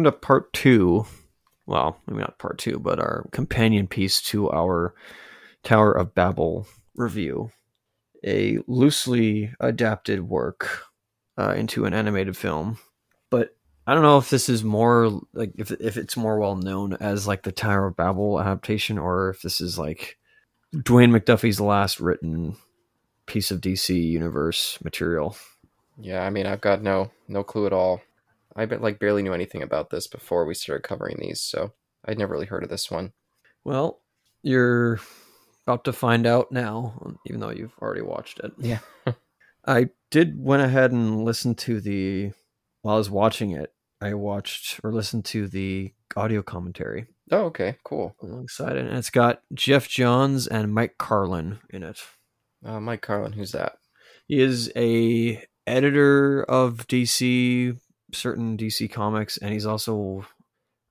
Welcome to part two. Well, maybe not part two, but our companion piece to our Tower of Babel review. A loosely adapted work uh, into an animated film. But I don't know if this is more like if if it's more well known as like the Tower of Babel adaptation or if this is like Dwayne McDuffie's last written piece of DC universe material. Yeah, I mean, I've got no no clue at all. I like barely knew anything about this before we started covering these, so I'd never really heard of this one. Well, you're about to find out now, even though you've already watched it. Yeah. I did went ahead and listened to the while I was watching it. I watched or listened to the audio commentary Oh, okay, cool. alongside it, and it's got Geoff Johns and Mike Carlin in it. Uh, Mike Carlin, who's that? He is a editor of DC, certain DC comics, and he's also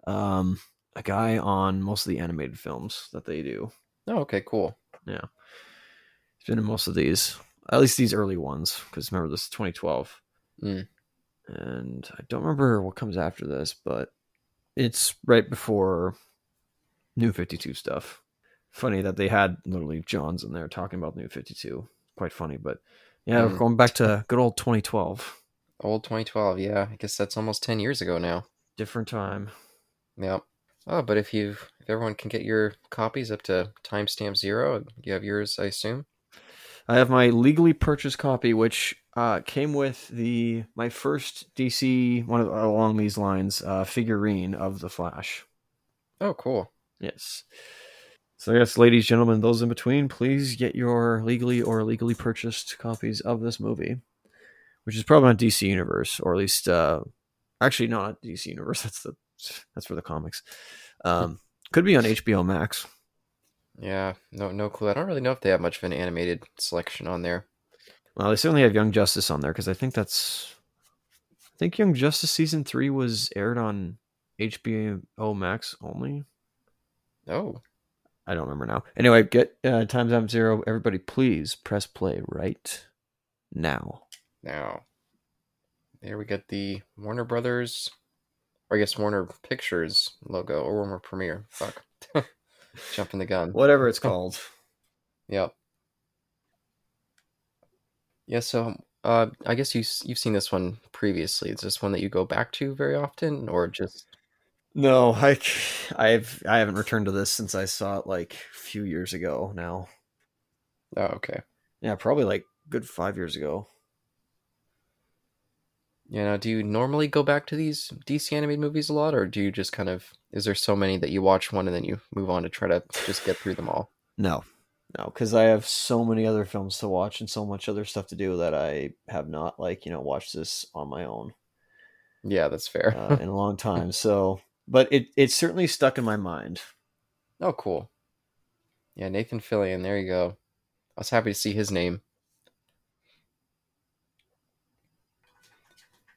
um, a guy on most of the animated films that they do. Oh, okay, cool. Yeah, he's been in most of these, at least these early ones, because remember this is 2012, Mm. and I don't remember what comes after this, but it's right before New 52 stuff. Funny that they had literally Johns in there talking about New 52. Quite funny, but yeah, we're Mm. going back to good old 2012. Old 2012. Yeah, I guess that's almost 10 years ago now. Different time. Yep. Oh, but if you if everyone can get your copies up to timestamp zero, you have yours, I assume. I have my legally purchased copy, which uh, came with the my first DC one of, along these lines uh, figurine of the Flash. Oh, cool. Yes. So yes, ladies, gentlemen, those in between, please get your legally or illegally purchased copies of this movie, which is probably on DC Universe, or at least uh, actually no, not DC Universe. That's the that's for the comics. Um, could be on HBO Max. Yeah, no no clue. I don't really know if they have much of an animated selection on there. Well, they certainly have Young Justice on there because I think that's. I think Young Justice season three was aired on HBO Max only. Oh, I don't remember now. Anyway, get uh, times up zero. Everybody, please press play right now. Now there we get the Warner Brothers, or I guess Warner Pictures logo or Warner Premiere. Fuck, jumping the gun. Whatever it's called. Yep. Yeah, so uh, I guess you you've seen this one previously. Is this one that you go back to very often, or just No, I, I've I haven't returned to this since I saw it like a few years ago now. oh okay? Yeah, probably like good five years ago. Yeah. know, do you normally go back to these DC animated movies a lot, or do you just kind of is there so many that you watch one and then you move on to try to just get through them all? No, no, because I have so many other films to watch and so much other stuff to do that I have not like you know watched this on my own Yeah, that's fair. uh, in a long time. So, but it it certainly stuck in my mind. oh, cool. Yeah, Nathan Fillion. There you go. I was happy to see his name.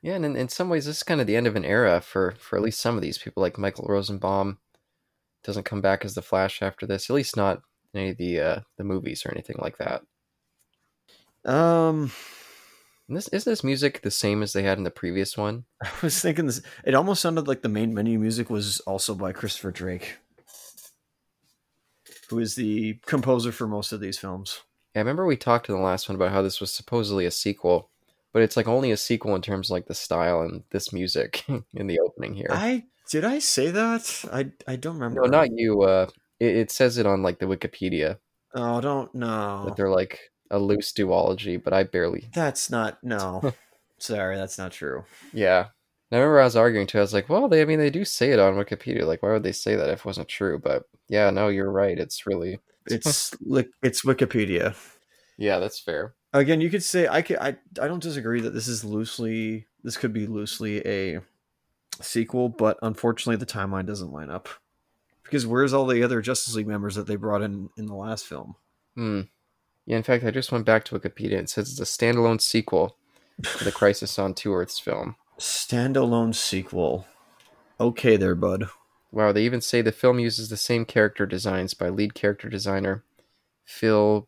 Yeah, and in, in some ways, this is kind of the end of an era for for at least some of these people, like Michael Rosenbaum. Doesn't come back as the Flash after this, at least not in any of the uh, the movies or anything like that. Um, And this is this music the same as they had in the previous one. I was thinking this. It almost sounded like the main menu music was also by Christopher Drake, who is the composer for most of these films. Yeah, I remember we talked in the last one about how this was supposedly a sequel, but it's like only a sequel in terms of like the style and this music in the opening here. I did I say that? I I don't remember. No, not you. Uh, it, it says it on like the Wikipedia Oh, don't know. that they're like a loose duology, but I barely. That's not no. Sorry, that's not true. Yeah. And I remember I was arguing too. I was like, well, they. I mean, they do say it on Wikipedia. Like, why would they say that if it wasn't true? But yeah, no, you're right. It's really. It's like it's Wikipedia. Yeah, that's fair. Again, you could say I could I I don't disagree that this is loosely this could be loosely a sequel, but unfortunately the timeline doesn't line up. Because where's all the other Justice League members that they brought in in the last film? Hmm. Yeah. In fact, I just went back to Wikipedia. and It says it's a standalone sequel to the Crisis on Two Earths film. Standalone sequel. Okay there, bud. Wow, they even say the film uses the same character designs by lead character designer Phil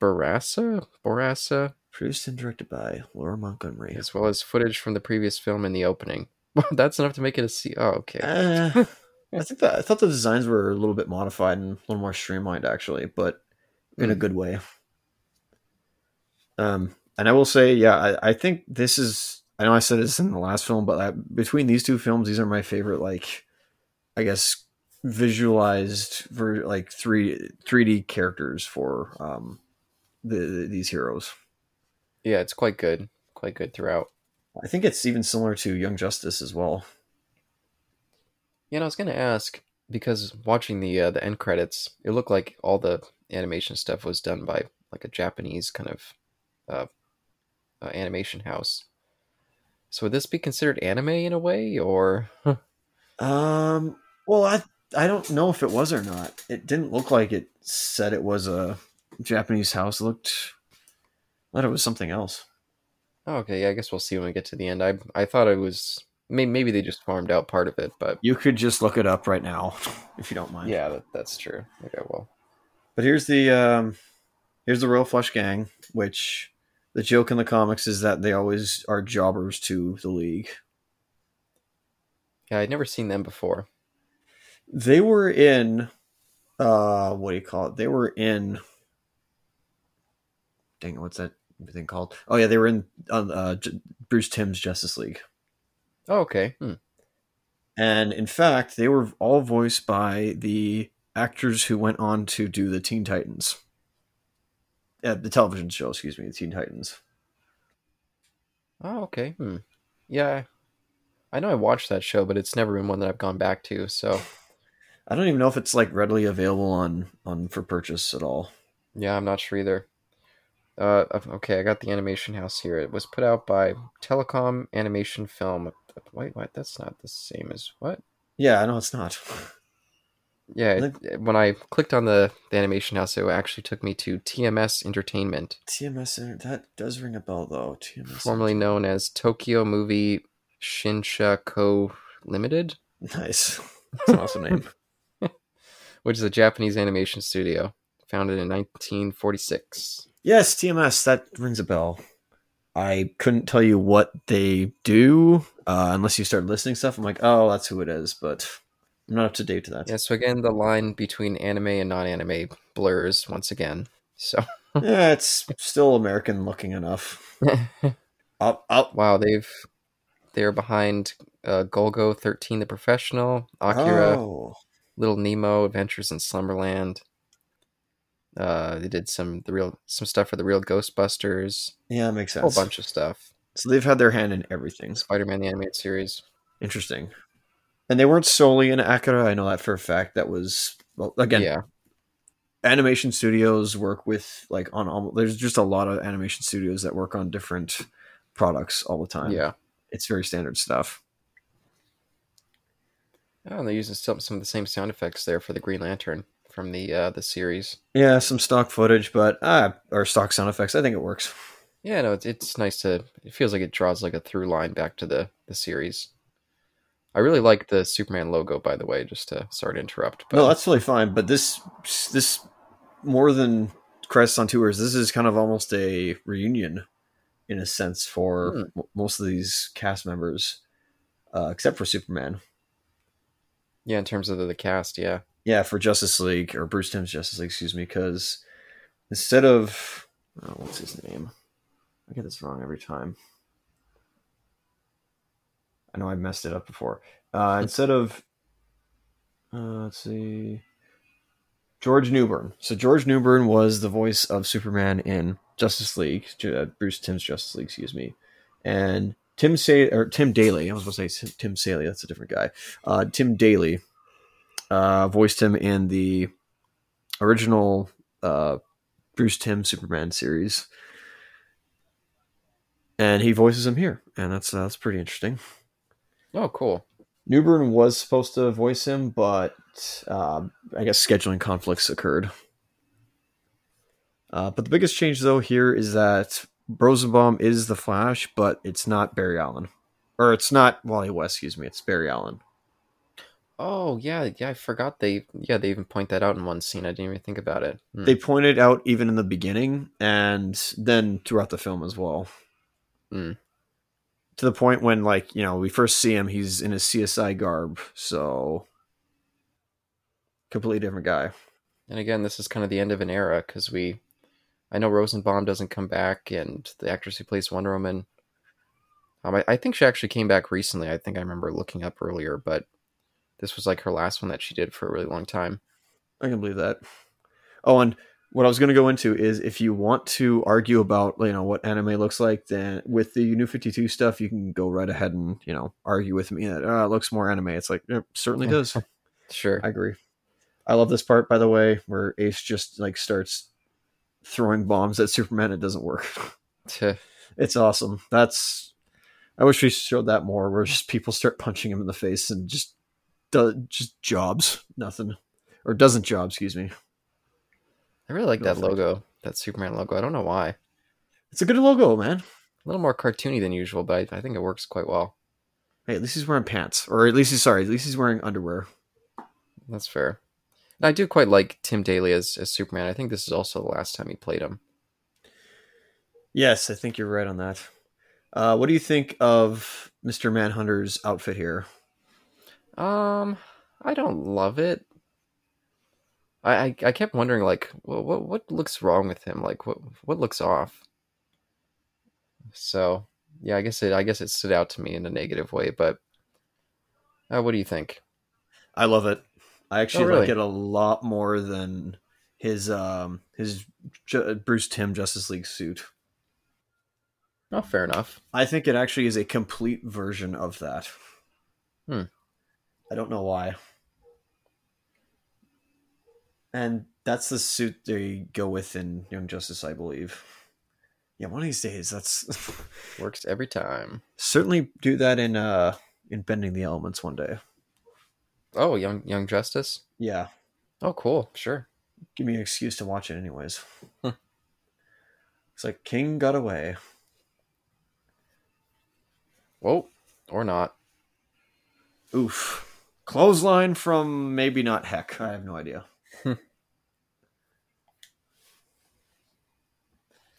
Barassa, Borassa, Produced and directed by Laura Montgomery. as well as footage from the previous film in the opening. That's enough to make it a C. Oh, okay. Uh, I think that I thought the designs were a little bit modified and a little more streamlined, actually, but in a Hmm. good way. Um, and I will say, yeah, I, I think this is. I know I said this in the last film, but I, between these two films, these are my favorite. Like, I guess visualized for like three three D characters for um the these heroes. Yeah, it's quite good. Quite good throughout. I think it's even similar to Young Justice as well. Yeah, and I was gonna ask because watching the uh, the end credits, it looked like all the animation stuff was done by like a Japanese kind of uh, uh, animation house. So would this be considered anime in a way, or Um. Well, I I don't know if it was or not. It didn't look like it said it was a Japanese house. Looked. I thought it was something else. oh, okay? Yeah, I guess we'll see when we get to the end. I I thought it was maybe, maybe they just farmed out part of it, but You could just look it up right now if you don't mind. yeah, that, that's true. Okay, well, But here's the um, here's the Royal Flush Gang, which the joke in the comics is that they always are jobbers to the League. yeah, I'd never seen them before. They were in, uh, what do you call it? They were in. Dang it, what's that thing called? Oh yeah, they were in uh, uh, J- Bruce Timm's Justice League, Oh, okay. Hmm. and in fact, they were all voiced by the actors who went on to do the Teen Titans. Uh, the television show, excuse me, the Teen Titans. Oh, okay. Hmm. Yeah, I know I watched that show, but it's never been one that I've gone back to. So I don't even know if it's like readily available on on for purchase at all. yeah, I'm not sure either. Uh, okay, I got the animation house here. It was put out by Telecom Animation Film. Wait, what? That's not the same as what? Yeah, I know it's not. Yeah, Like- it- when I clicked on the, the animation house, it actually took me to TMS Entertainment, TMS that does ring a bell though. TMS formerly known as Tokyo Movie Shinsha Co. Limited, nice. That's an awesome name. which is a Japanese animation studio founded in 1946. Yes, TMS. That rings a bell. I couldn't tell you what they do uh, unless you start listening stuff. I'm like, oh, that's who it is, but I'm not up to date to that. Yeah, so again, the line between anime and non-anime blurs once again. So yeah, it's still American looking enough. Up, up. wow, they've they're behind uh, Golgo 13 the Professional, Akira, Oh, Little Nemo, Adventures in Slumberland. Uh, they did some the real some stuff for the real Ghostbusters, yeah, makes sense. a whole bunch of stuff. So they've had their hand in everything. Spider-Man the animated series. Interesting. And they weren't solely in Akira. I know that for a fact. That was well, again, Yeah, animation studios work with like on all. There's just a lot of animation studios that work on different products all the time. yeah. it's very standard stuff. Oh, and they're using some some of the same sound effects there for the Green Lantern from the uh, the series. Yeah, some stock footage, but uh, or stock sound effects. I think it works. Yeah, no, it's it's nice to. It feels like it draws like a through line back to the the series. I really like the Superman logo, by the way. Just to sorry to interrupt, but No, that's totally fine. But this this more than Crisis on Two Earths. This is kind of almost a reunion in a sense for Hmm. m- most of these cast members, uh, except for Superman. yeah, in terms of the, the cast, yeah, Yeah, for Justice League or Bruce Timm's Justice League, excuse me, because instead of oh, what's his name? I get this wrong every time. I know I messed it up before. Uh, instead of uh, let's see, George Newbern. So George Newbern was the voice of Superman in Justice League, uh, Bruce Timm's Justice League, excuse me, and Tim Say or Tim Daly. I was going to say Tim Saley. That's a different guy. Uh, Tim Daly uh, voiced him in the original uh, Bruce Timm Superman series, and he voices him here, and that's uh, that's pretty interesting. Oh, cool. Newbern was supposed to voice him, but uh, I guess scheduling conflicts occurred. Uh, but the biggest change, though, here is that Rosenbaum is the Flash, but it's not Barry Allen, or it's not Wally West. Excuse me, it's Barry Allen. Oh, yeah, yeah. I forgot they. Yeah, they even point that out in one scene. I didn't even think about it. Hmm. They pointed out even in the beginning, and then throughout the film as well. to the point when like you know we first see him, he's in his CSI garb, so completely different guy. And again, this is kind of the end of an era because we, I know Rosenbaum doesn't come back, and the actress who plays Wonder Woman, um, I, I think she actually came back recently. I think I remember looking up earlier, but this was like her last one that she did for a really long time. I can believe that. Oh, and what I was going to go into is if you want to argue about you know what anime looks like, then with the New Fifty Two stuff, you can go right ahead and you know argue with me that oh, it looks more anime. It's like it certainly does. Sure, I agree. I love this part, by the way, where Ace just like starts throwing bombs at Superman. It doesn't work. it's awesome. That's. I wish we showed that more, where just people start punching him in the face and just does just jobs, nothing, or doesn't job. Excuse me. I really like that logo, that Superman logo. I don't know why. It's a good logo, man. A little more cartoony than usual, but I, I think it works quite well. Hey, at least he's wearing pants, or at least he's sorry, at least he's wearing underwear. That's fair. And I do quite like Tim Daly as, as Superman. I think this is also the last time he played him. Yes, I think you're right on that. Uh, what do you think of Mr. Manhunter's outfit here? Um, I don't love it. I, I, I kept wondering like what, what what looks wrong with him? Like what what looks off? So yeah, I guess it I guess it stood out to me in a negative way. But uh, what do you think? I love it. I actually oh, really? like it a lot more than his um his J- Bruce Timm Justice League suit. Oh, fair enough. I think it actually is a complete version of that. Hmm. I don't know why. And that's the suit they go with in Young Justice, I believe. Yeah, one of these days that's works every time. Certainly do that in uh in Bending the Elements one day. Oh, Young Young Justice? Yeah. Oh, cool. Sure. Give me an excuse to watch it anyways. It's like King got away. Whoa, or not. Oof. Clothesline from maybe not heck. I have no idea.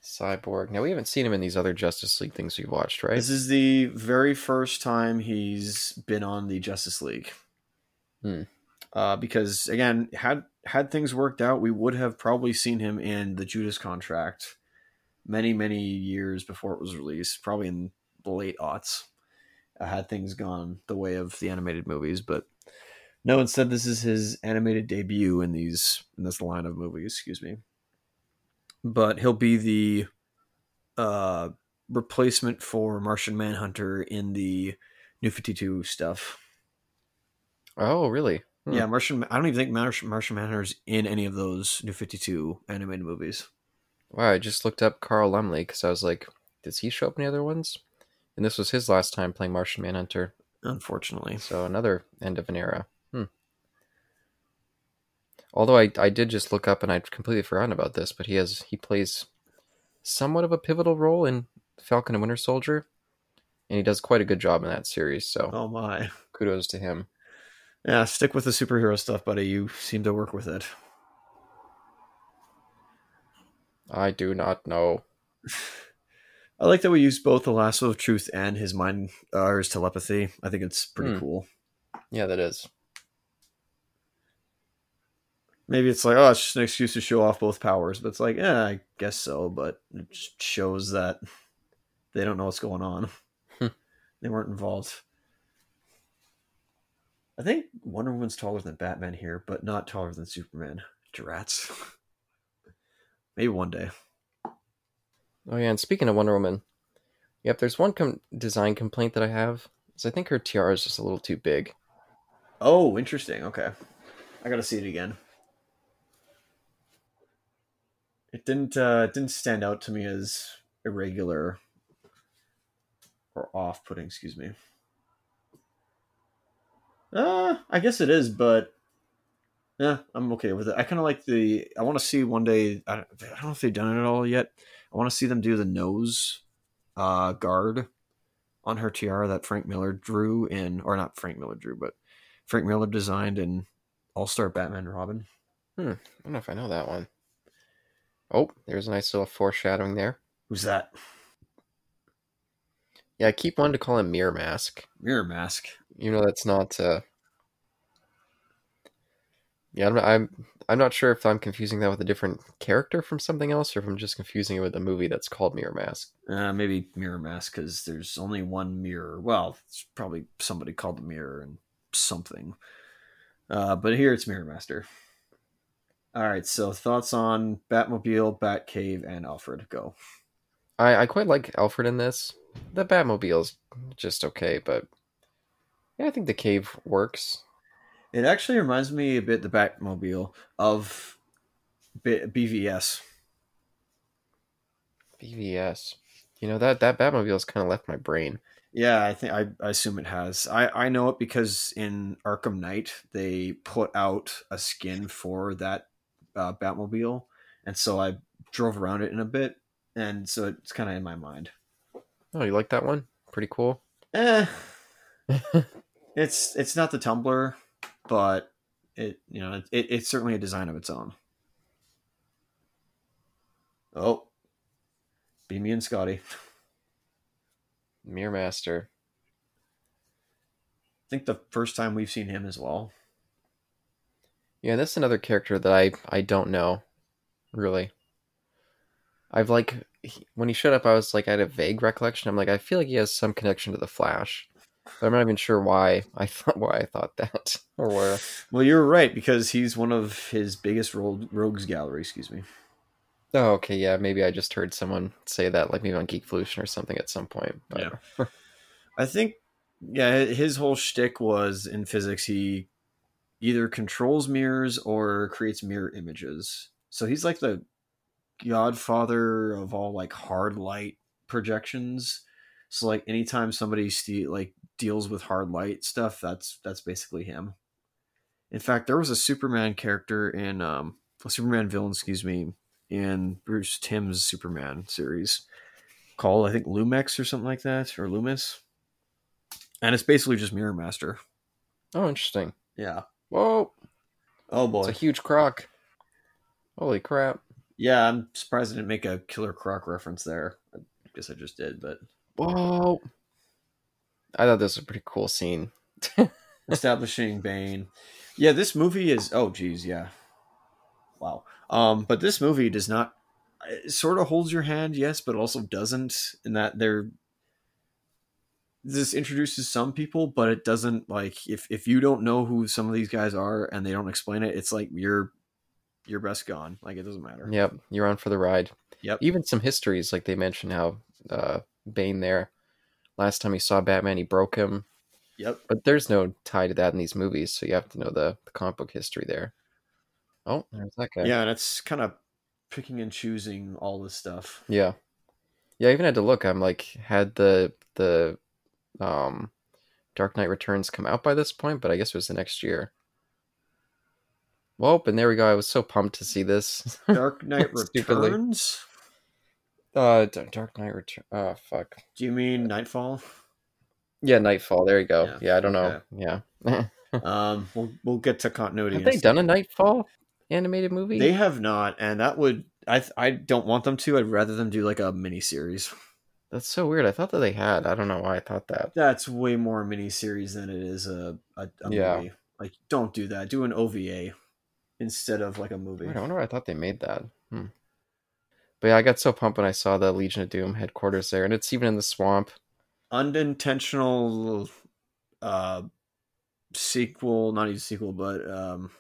Cyborg. Now we haven't seen him in these other Justice League things we've watched, right? This is the very first time he's been on the Justice League. Hmm. Uh, because again, had had things worked out, we would have probably seen him in the Judas contract many, many years before it was released, probably in the late aughts. Uh, had things gone the way of the animated movies, but no, instead this is his animated debut in these in this line of movies, excuse me. But he'll be the uh replacement for Martian Manhunter in the New 52 stuff. Oh, really? Hmm. Yeah, Martian I don't even think Martian, Martian Manhunter's in any of those New 52 animated movies. Wow, I just looked up Carl Lumbly cuz I was like, does he show up in the other ones? And this was his last time playing Martian Manhunter. Unfortunately. So another end of an era. Although I, I did just look up and I'd completely forgotten about this, but he has he plays somewhat of a pivotal role in Falcon and Winter Soldier, and he does quite a good job in that series. So, oh my, kudos to him. Yeah, stick with the superhero stuff, buddy. You seem to work with it. I do not know. I like that we use both the lasso of truth and his mind uh, his telepathy. I think it's pretty hmm. cool. Yeah, that is maybe it's like oh it's just an excuse to show off both powers but it's like yeah i guess so but it just shows that they don't know what's going on. Hmm. they weren't involved. I think wonder woman's taller than batman here but not taller than superman. Drats. maybe one day. Oh yeah and speaking of wonder woman yep there's one com- design complaint that i have is i think her tiara is just a little too big. Oh interesting. Okay. I gotta see it again it didn't uh, it didn't stand out to me as irregular or off-putting. Excuse me. Uh, I guess it is, but yeah, I'm okay with it. I kind of like the. I want to see one day. I don't, I don't know if they've done it at all yet. I want to see them do the nose uh, guard on her tiara that Frank Miller drew in, or not Frank Miller drew, but Frank Miller designed in All Star Batman Robin. Hmm. I don't know if I know that one. Oh, there's a nice little foreshadowing there. Who's that? Yeah, I keep wanting to call him Mirror Mask. Mirror Mask. You know, that's not. Uh... Yeah, I'm, I'm. I'm not sure if I'm confusing that with a different character from something else, or if I'm just confusing it with a movie that's called Mirror Mask. Uh, maybe Mirror Mask because there's only one mirror. Well, it's probably somebody called the Mirror and something. Uh, but here it's Mirror Master. All right, so thoughts on Batmobile, Batcave, and Alfred? Go. I, I quite like Alfred in this. The Batmobile's just okay, but yeah, I think the cave works. It actually reminds me a bit the Batmobile of B- BVS. BVS. You know that that Batmobile's kind of left my brain. Yeah, I think I, I assume it has. I, I know it because in Arkham Knight they put out a skin for that uh, Batmobile, and so I drove around it in a bit, and so it's kind of in my mind. Oh, you like that one? Pretty cool. Eh, it's it's not the Tumbler, but it you know it, it's certainly a design of its own. Oh, Beamy and Scotty. Mirror Master. I think the first time we've seen him as well. Yeah, that's another character that I I don't know, really. I've like he, when he showed up, I was like I had a vague recollection. I'm like I feel like he has some connection to the Flash, but I'm not even sure why I thought why I thought that or where. Well, you're right because he's one of his biggest ro- rogues gallery. Excuse me. Oh, okay, yeah, maybe I just heard someone say that, like maybe on Geekvolution or something at some point. But... Yeah, I think yeah, his whole shtick was in physics. He either controls mirrors or creates mirror images. So he's like the godfather of all like hard light projections. So like anytime somebody ste- like deals with hard light stuff, that's that's basically him. In fact, there was a Superman character in um a Superman villain, excuse me, in Bruce Timm's Superman series called I think Lumex or something like that or Loomis. And it's basically just Mirror Master. Oh, interesting. Yeah. Whoa. Oh boy. It's a huge croc. Holy crap. Yeah, I'm surprised I didn't make a Killer Croc reference there. I guess I just did, but Whoa. I thought this was a pretty cool scene. establishing Bane. Yeah, this movie is oh geez, yeah. Wow. Um, but this movie does not it sort of holds your hand, yes, but also doesn't, in that they're this introduces some people, but it doesn't like if if you don't know who some of these guys are and they don't explain it, it's like you're you're best gone. Like it doesn't matter. Yep, you're on for the ride. Yep. Even some histories, like they mentioned how uh, Bane there, last time he saw Batman, he broke him. Yep. But there's no tie to that in these movies, so you have to know the, the comic book history there. Oh, there's that guy. Yeah, and it's kind of picking and choosing all this stuff. Yeah. Yeah, I even had to look. I'm like, had the the um Dark Knight Returns come out by this point, but I guess it was the next year. Well, and there we go. I was so pumped to see this. Dark Knight. Returns. uh, Dark Knight Return. Oh fuck. Do you mean Nightfall? Yeah, Nightfall. There you go. Yeah, Yeah, I don't know. Yeah. Um, we'll we'll get to continuity. Have they done a Nightfall animated movie? They have not, and that would I I don't want them to. I'd rather them do like a mini series. That's so weird. I thought that they had. I don't know why I thought that. That's way more a mini series than it is a a, a Yeah. movie. Like, don't do that. Do an OVA instead of like a movie. Weird, I wonder why I thought they made that. Hmm. But yeah, I got so pumped when I saw the Legion of Doom headquarters there, and it's even in the swamp. Unintentional uh sequel, not even sequel, but um,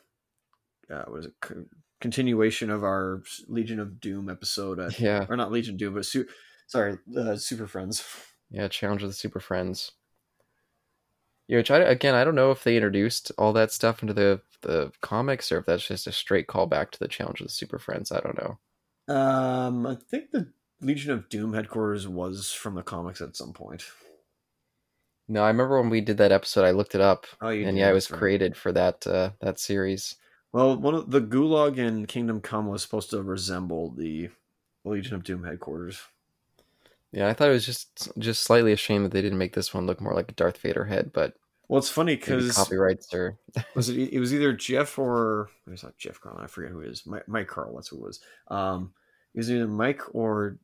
uh, what is it? Co- continuation of our Legion of Doom episode. At, Yeah, or not Legion of Doom, but su- sorry, uh, Super Friends. yeah. Challenge of the Super Friends. Yeah, which I again I don't know if they introduced all that stuff into the the comics or if that's just a straight callback to the Challenge of the Super Friends. I don't know. Um, I think the Legion of Doom headquarters was from the comics at some point. No, I remember when we did that episode. I looked it up, Oh, you and yeah, it was right. created for that uh, that series. Well, one of the Gulag in Kingdom Come was supposed to resemble the Legion of Doom headquarters. Yeah, I thought it was just just slightly a shame that they didn't make this one look more like a Darth Vader head, but Well, it's funny because copyrights are was it? It was either Geoff or it was not Jeff Carl. I forget who it is. Mike, Mike Carl. That's who it was. Um, it was either Mike or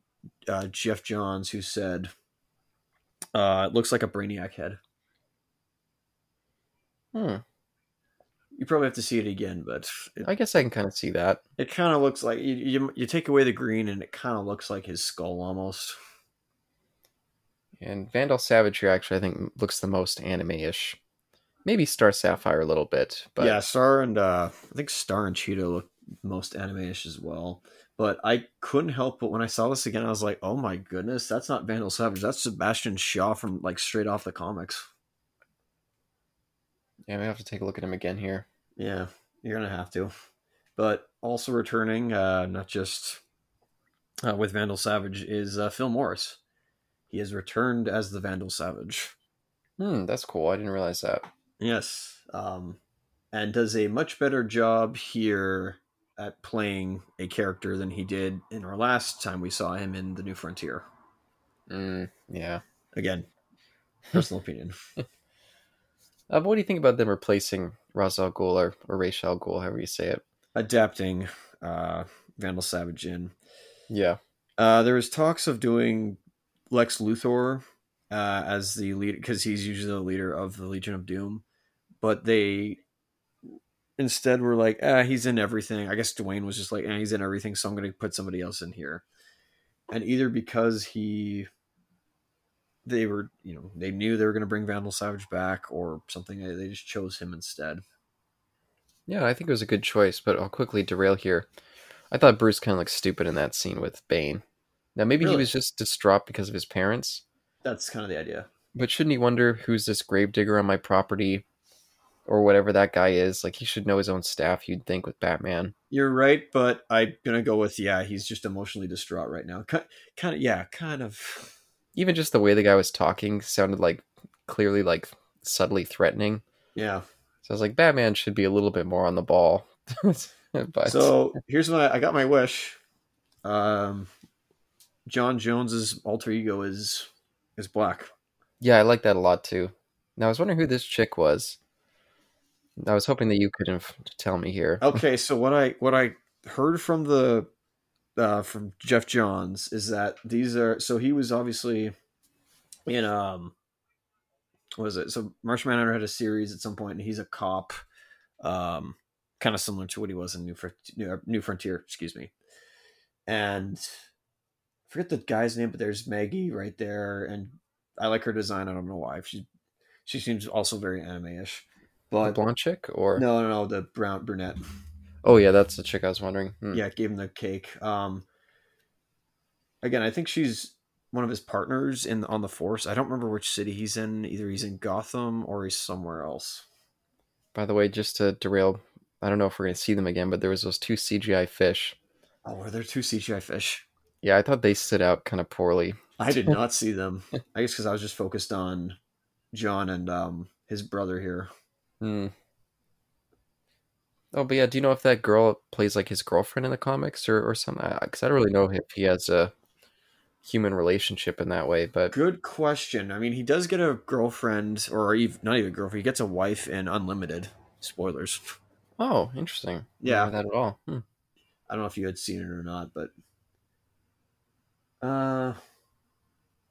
uh, Geoff Johns who said Uh, it looks like a Brainiac head. Hmm. You probably have to see it again, but it, I guess I can kind of see that. it kind of looks like you, you you take away the green and it kind of looks like his skull almost. And Vandal Savage here actually I think looks the most anime-ish. Maybe Star Sapphire a little bit, but yeah, Star and uh, I think Star and Cheetah look most anime-ish as well. But I couldn't help but when I saw this again, I was like, "Oh my goodness, that's not Vandal Savage. That's Sebastian Shaw from like straight off the comics." yeah, we have to take a look at him again here. Yeah, you're gonna have to. But also returning, uh, not just uh, with Vandal Savage, is uh, Phil Morris. He has returned as the Vandal Savage. Hmm, that's cool. I didn't realize that. Yes, um, and does a much better job here at playing a character than he did in our last time we saw him in the New Frontier. Mm, yeah. Again, personal opinion. Uh, what do you think about them replacing Ra's al Ghul or, or Ra's al Ghul, however you say it? Adapting uh, Vandal Savage in. Yeah. Uh, there was talks of doing Lex Luthor uh, as the leader because he's usually the leader of the Legion of Doom, but they instead were like, ah, he's in everything. I guess Dwayne was just like, ah, he's in everything, so I'm going to put somebody else in here. And either because he, they were, you know, they knew they were going to bring Vandal Savage back or something, they they just chose him instead. Yeah, I think it was a good choice, but I'll quickly derail here. I thought Bruce kind of looked stupid in that scene with Bane. Now, maybe he was just distraught because of his parents, That's kind of the idea. but shouldn't he wonder who's this gravedigger on my property or whatever that guy is? Like, he should know his own staff, you'd think, with Batman. You're right, but I'm gonna go with yeah. He's just emotionally distraught right now. Kind, kind of, yeah, kind of. Even just the way the guy was talking sounded like clearly, like, subtly threatening. Yeah. So I was like, Batman should be a little bit more on the ball. but So here's what I, I got my wish. Um, J'onn J'onzz's alter ego is is black. yeah, I like that a lot too. Now I was wondering who this chick was. I was hoping that you could inf- tell me here. Okay, so what I what I heard from the uh, from Geoff Johns is that these are so he was obviously in um what was it? So Martian Manhunter had a series at some point, and he's a cop, um, kind of similar to what he was in New Fr- New, New Frontier. Excuse me. And forget the guy's name, but there's Maggie right there, and I like her design. I don't know why. She she seems also very anime-ish. the But blonde chick, or no, no, no, the brown brunette. oh yeah, that's the chick I was wondering. Hmm. Yeah, gave him the cake. Um, again, I think she's one of his partners in on the force. I don't remember which city he's in. Either he's in Gotham or he's somewhere else. By the way, just to derail, I don't know if we're gonna see them again, but there was those two CGI fish. Oh, were there two CGI fish? Yeah, I thought they stood out kind of poorly. I did not see them. I guess because I was just focused on John and um, his brother here. Hmm. Oh, but yeah, do you know if that girl plays like his girlfriend in the comics or or something? Because I don't really know if he has a human relationship in that way. But Good question. I mean, he does get a girlfriend, or even, not even a girlfriend. He gets a wife in Unlimited. Spoilers. oh, interesting. Yeah. That at all. Hmm. I don't know if you had seen it or not, but uh,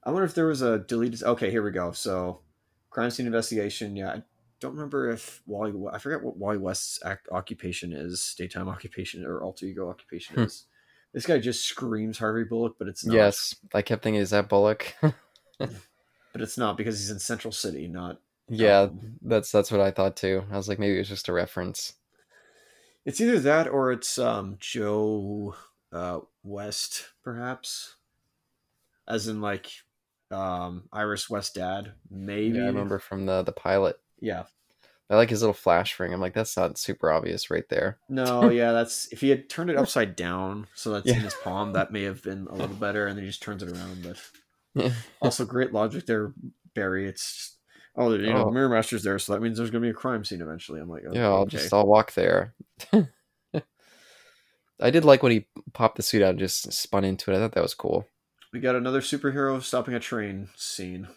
I wonder if there was a deleted. Okay, here we go. So, crime scene investigation. Yeah, I don't remember if Wally. I forget what Wally West's act, occupation is, daytime occupation or alter ego occupation Hmm. is. This guy just screams Harvey Bullock, but it's not. Yes, I kept thinking, is that Bullock? but it's not because he's in Central City, not. yeah, Um, that's that's what I thought too. I was like, maybe it was just a reference. It's either that or it's um Joe uh, West, perhaps, as in like um Iris West dad, maybe. Yeah, I remember from the the pilot. Yeah. I like his little flash ring. I'm like, that's not super obvious right there. No, yeah, that's if he had turned it upside down so that's in his palm, that may have been a little better, and then he just turns it around. But Yeah. also great logic there, Barry. It's just, oh, you know, Oh. Mirror Master's there, so that means there's gonna be a crime scene eventually. I'm like, oh, Yeah, I'll okay. just I'll walk there. I did like when he popped the suit out and just spun into it. I thought that was cool. We got another superhero stopping a train scene.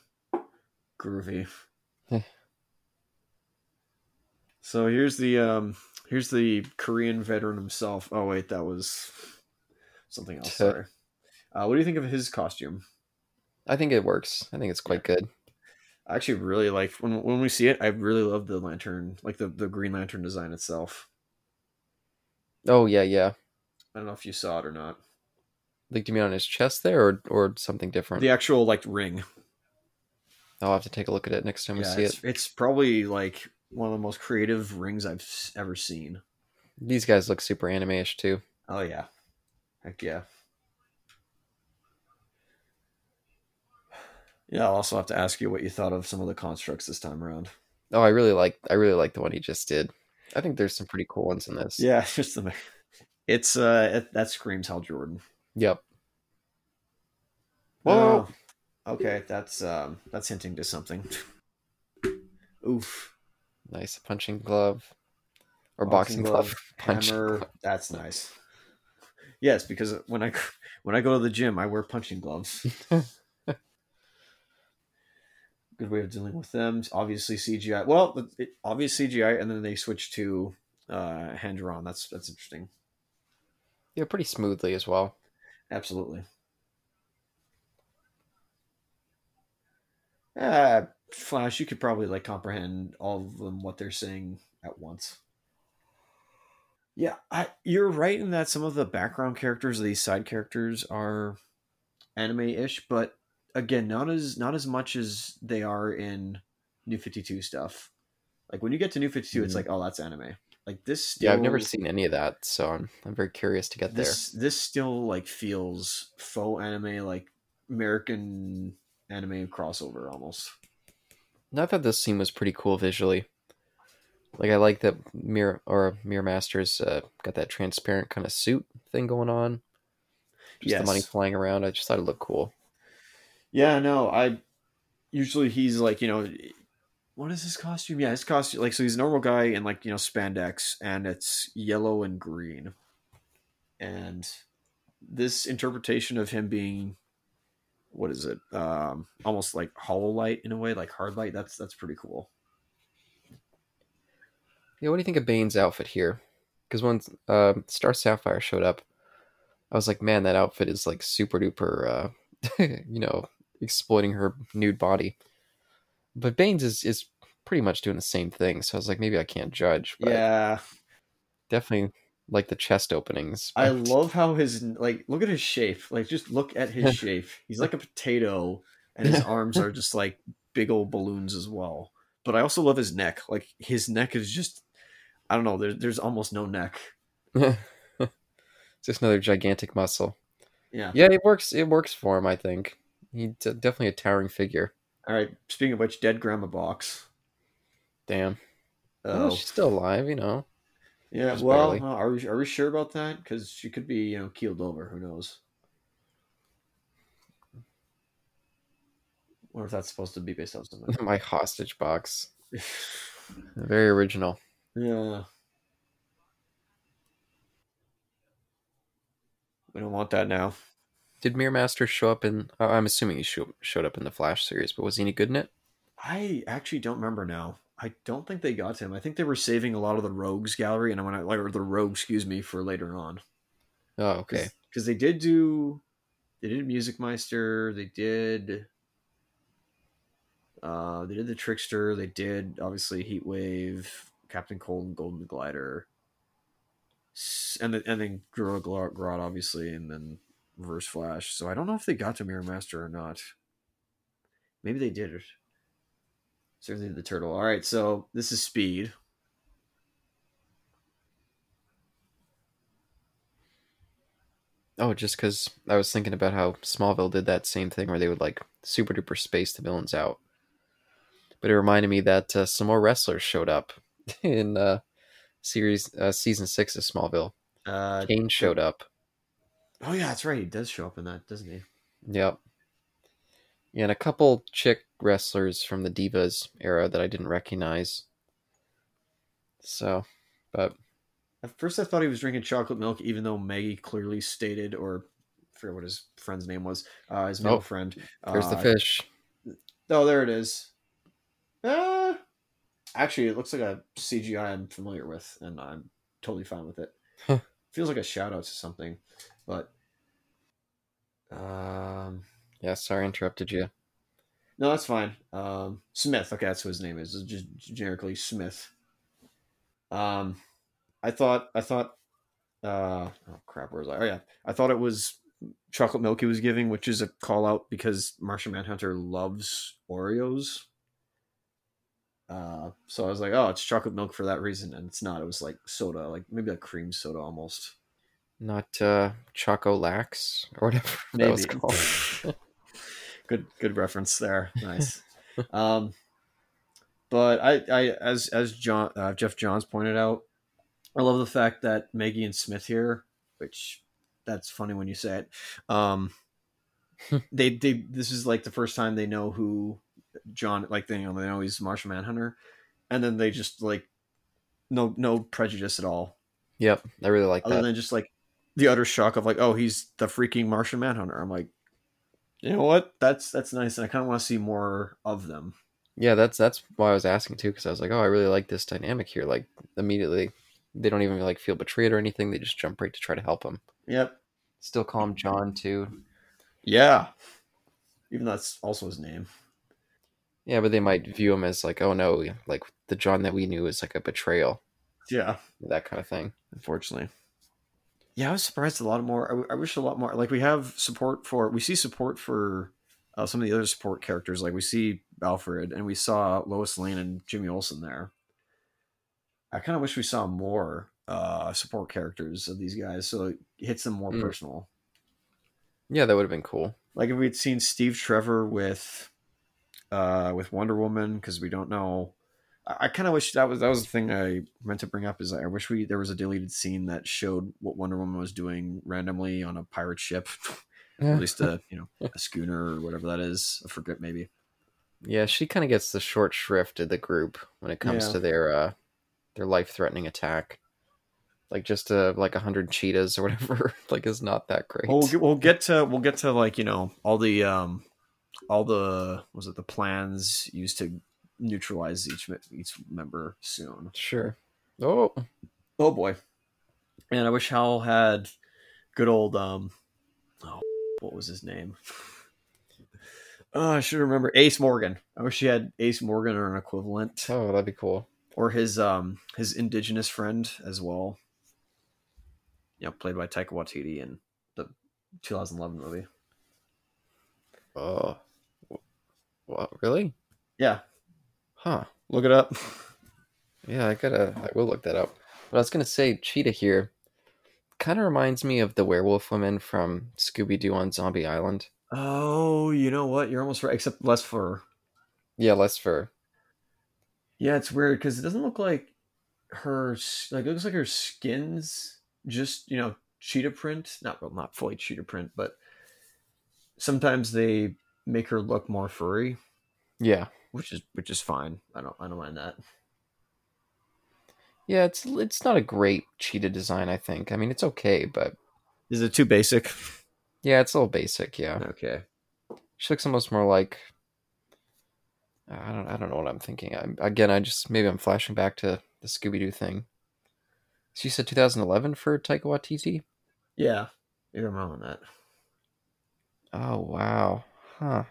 Groovy. So here's the um here's the Korean veteran himself. Oh wait, that was something else. Sorry. Uh, what do you think of his costume? I think it works. I think it's quite good. I actually really like when when we see it. I really love the lantern, like the the Green Lantern design itself. Oh yeah, yeah. I don't know if you saw it or not. Like, do you mean on his chest there, or or something different? The actual like ring. I'll have to take a look at it next time we see it's, it. it's probably like one of the most creative rings I've ever seen. These guys look super anime-ish too. Oh yeah, heck yeah. Yeah, I'll also have to ask you what you thought of some of the constructs this time around. Oh, I really like I really like the one he just did. I think there's some pretty cool ones in this. Yeah, it's just the it's uh it, that screams Hal Jordan. Yep. Whoa. Whoa. okay, that's um that's hinting to something. Oof. Nice punching glove. Or boxing, glove. Punch. hammer. That's nice. Yes, because when I when I go to the gym, I wear punching gloves. Good way of dealing with them. Obviously CGI. Well, it, obvious CGI, and then they switch to uh, hand drawn. That's that's interesting. Yeah, pretty smoothly as well. Absolutely. Uh, Flash, you could probably like comprehend all of them what they're saying at once. Yeah, I, you're right in that some of the background characters, these side characters, are anime-ish, but again, not as not as much as they are in New Fifty Two stuff. Like when you get to New Fifty Two, it's Mhm. like, oh, that's anime. Like this. Still, Yeah, I've never seen any of that, so I'm I'm very curious to get there. this this still like feels faux anime like american anime crossover almost And I thought this scene was pretty cool visually. Like I like that Mirror or Mirror Masters uh, got that transparent kind of suit thing going on. Just the money flying around. I just thought it looked cool. yeah no i usually he's like you know what is his costume yeah his costume like so he's a normal guy in like you know spandex and it's yellow and green and this interpretation of him being what is it um almost like hollow light in a way like hard light that's that's pretty cool Yeah, what do you think of Bane's outfit here? Because when uh, Star Sapphire showed up, I was like, man, that outfit is like super duper, uh, you know, exploiting her nude body. But Bane's is, is pretty much doing the same thing. So I was like, maybe I can't judge. But yeah definitely like the chest openings. I love how his like look at his shape. Like just look at his shape. He's like a potato, and his arms are just like big old balloons as well. But I also love his neck. Like his neck is just I don't know. There, there's almost no neck. It's just another gigantic muscle. Yeah. Yeah, it works. It works for him. I think he's definitely a towering figure. All right. Speaking of which, dead grandma box. Damn. Oh Oh, she's still alive. You know. yeah. just Well, barely. are we are we sure about that? Because she could be you know keeled over. Who knows? Wonder if that's supposed to be based on something. My hostage box. Very original. Yeah. We don't want that now. Did Mirror Master show up in? uh, I'm assuming he show, showed up in the Flash series, but was he any good in it? I actually don't remember now. I don't think they got to him. I think they were saving a lot of the rogues gallery and I want to like or the rogue, excuse me, for later on. Oh, okay. Because they did do they did Music Meister, they did uh they did the Trickster, they did obviously Heat Wave, Captain Cold and Golden Glider. And then and then Gorilla Gro- Grodd obviously and then Reverse Flash. So I don't know if they got to Mirror Master or not. Maybe they did. Certainly the turtle. All right, so this is Speed. Oh, just because I was thinking about how Smallville did that same thing where they would like super duper space the villains out. But it reminded me that uh, some more wrestlers showed up in uh, series uh, season six of Smallville. Uh, Kane showed up. Oh yeah, that's right. He does show up in that, doesn't he? Yep. Yeah, and a couple chick wrestlers from the Divas era that I didn't recognize. So, but At first, I thought he was drinking chocolate milk, even though Maggie clearly stated, or I forget what his friend's name was, uh, his male Oh, friend. there's the uh, fish. Oh, there it is. Uh, actually, it looks like a CGI I'm familiar with, and I'm totally fine with it. Huh. Feels like a shout out to something, but um, Yeah, sorry, I interrupted you. No, that's fine. Um, Smith. Okay, that's what his name is. It's just generically Smith. Um, I thought. I thought. Uh, oh crap! Where was I? Oh yeah, I thought it was chocolate milk he was giving, which is a call out because Martian Manhunter loves Oreos. Uh, so I was like, oh, it's chocolate milk for that reason, and it's not. It was like soda, like maybe a cream soda almost. Not uh, Choco Lax or whatever that was called. good good reference there nice um but i i as as john uh, Geoff Johns pointed out i love the fact that maggie and smith here which that's funny when you say it um they they this is like the first time they know who john like they you know they know he's martian manhunter and then they just like no no prejudice at all yep, I really like other that. Other than just like the utter shock of like, oh, he's the freaking Martian Manhunter. I'm like, you know what? That's that's nice, and I kind of want to see more of them. Yeah, that's that's why I was asking too, because I was like, oh, I really like this dynamic here. Like immediately, they don't even like feel betrayed or anything. They just jump right to try to help him. Yep. Still call him John too. Yeah. Even though that's also his name. Yeah, but they might view him as like, oh no, like the John that we knew is like a betrayal, Yeah. that kind of thing. Unfortunately. Yeah, I was surprised a lot more. I, w- I wish a lot more. Like we have support for, we see support for uh, some of the other support characters. Like we see Alfred, and we saw Lois Lane and Jimmy Olsen there. I kind of wish we saw more uh, support characters of these guys, so it hits them more Mm. personal. Yeah, that would have been cool. like if we'd seen Steve Trevor with uh with Wonder Woman because we don't know I, kind of wish that was that was the thing I meant to bring up is I wish we there was a deleted scene that showed what Wonder Woman was doing randomly on a pirate ship at least a you know a schooner or whatever that is I forget maybe Yeah, she kind of gets the short shrift of the group when it comes Yeah. to their uh their life threatening attack. Like just uh like a hundred cheetahs or whatever, like is not that great. well, we'll get, we'll get to we'll get to like you know all the um all the was it the plans used to neutralize each each member soon Sure. Oh, Oh boy. And I wish Hal had good old um oh what was his name? Oh, I should remember Ace Morgan. I wish he had Ace Morgan or an equivalent. oh, that'd be cool. Or his um his indigenous friend as well. Yeah, played by Taika Waititi in the 2011 movie. Oh, what? Really? Yeah, Huh? look it up. Yeah, I gotta. I will look that up. But I was gonna say, Cheetah here kind of reminds me of the werewolf woman from Scooby Doo on Zombie Island. Oh, you know what? You're almost right, except less fur. Yeah, less fur. Yeah, it's weird because it doesn't look like her like it looks like her skin's just you know cheetah print. Not well, not fully cheetah print, but sometimes they make her look more furry, Yeah, which is which is fine. I don't I don't mind that. yeah. It's it's not a great cheetah design. I think. I mean, it's okay, but Is it too basic? yeah, it's a little basic. Yeah, Okay. she looks almost more like. I don't. I don't know what I'm thinking. I, again, I just maybe I'm flashing back to the Scooby Doo thing. So you said 2011 for Taika Waititi. Yeah, you're wrong on that. Oh wow, huh?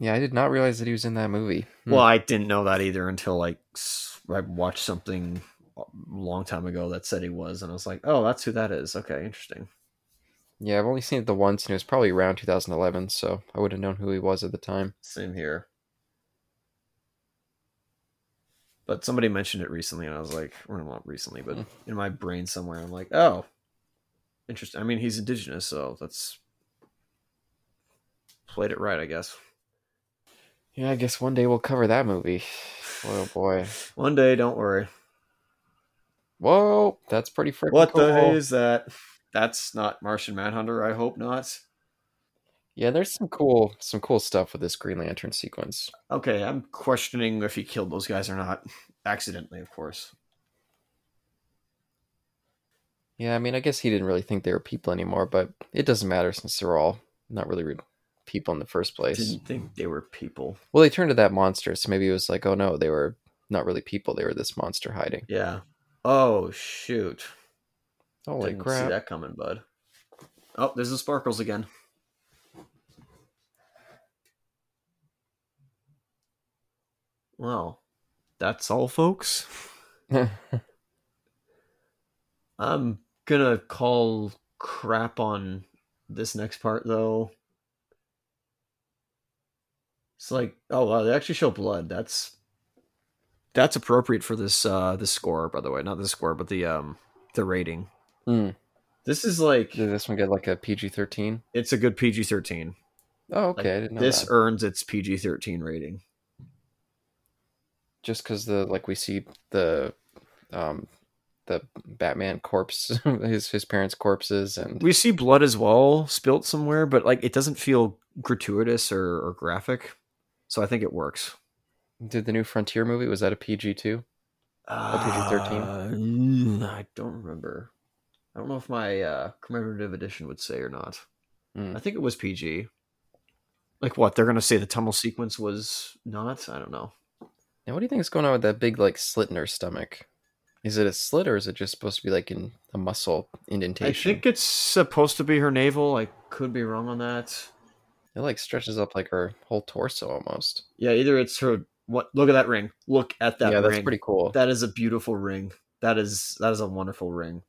Yeah, I did not realize that he was in that movie. Hmm. Well, I didn't know that either until like I watched something a long time ago that said he was, and I was like, oh, that's who that is. Okay, interesting. Yeah, I've only seen it the once, and it was probably around 2011, so I would have known who he was at the time. Same here. But somebody mentioned it recently, and I was like, or not recently, but Hmm. in my brain somewhere, I'm like, oh, interesting. I mean, he's indigenous, so that's played it right, I guess. Yeah, I guess one day we'll cover that movie. Boy, oh boy. One day, don't worry. Whoa, that's pretty freaking What cool. the hey is that? That's not Martian Manhunter. I hope not. Yeah, there's some cool, some cool stuff with this Green Lantern sequence. Okay, I'm questioning if he killed those guys or not. Accidentally, of course. Yeah, I mean, I guess he didn't really think they were people anymore, but it doesn't matter since they're all not really re- people in the first place. Didn't think they were people. Well, they turned to that monster, so maybe it was like, oh no, they were not really people; they were this monster hiding. Yeah. Oh shoot. Holy Didn't see that coming, bud. Oh, there's the sparkles again. Well, that's all, folks. I'm gonna call crap on this next part though. It's like, oh wow, they actually show blood. That's that's appropriate for this uh this score, by the way. Not the score, but the um the rating. Hmm. This is like Did this one get like a PG thirteen? it's a good PG thirteen. Oh, okay. Like, I didn't know this that. earns its PG thirteen rating. Just because the like we see the um the Batman corpse, his his parents' corpses, and We see blood as well spilt somewhere, but like it doesn't feel gratuitous or, or graphic. So I think it works. did the new Frontier movie was that a PG? PG-13? Uh, I don't remember. I don't know if my uh, commemorative edition would say or not. Hmm. I think it was PG. Like what? They're gonna say the tunnel sequence was not? I don't know. Now, what do you think is going on with that big like slit in her stomach? Is it a slit or is it just supposed to be like in a muscle indentation? I think it's supposed to be her navel. I could be wrong on that. It like stretches up like her whole torso almost. Yeah, either it's her. What? Look at that ring. Look at that. yeah, that's pretty cool. That is a beautiful ring. That is that is a wonderful ring.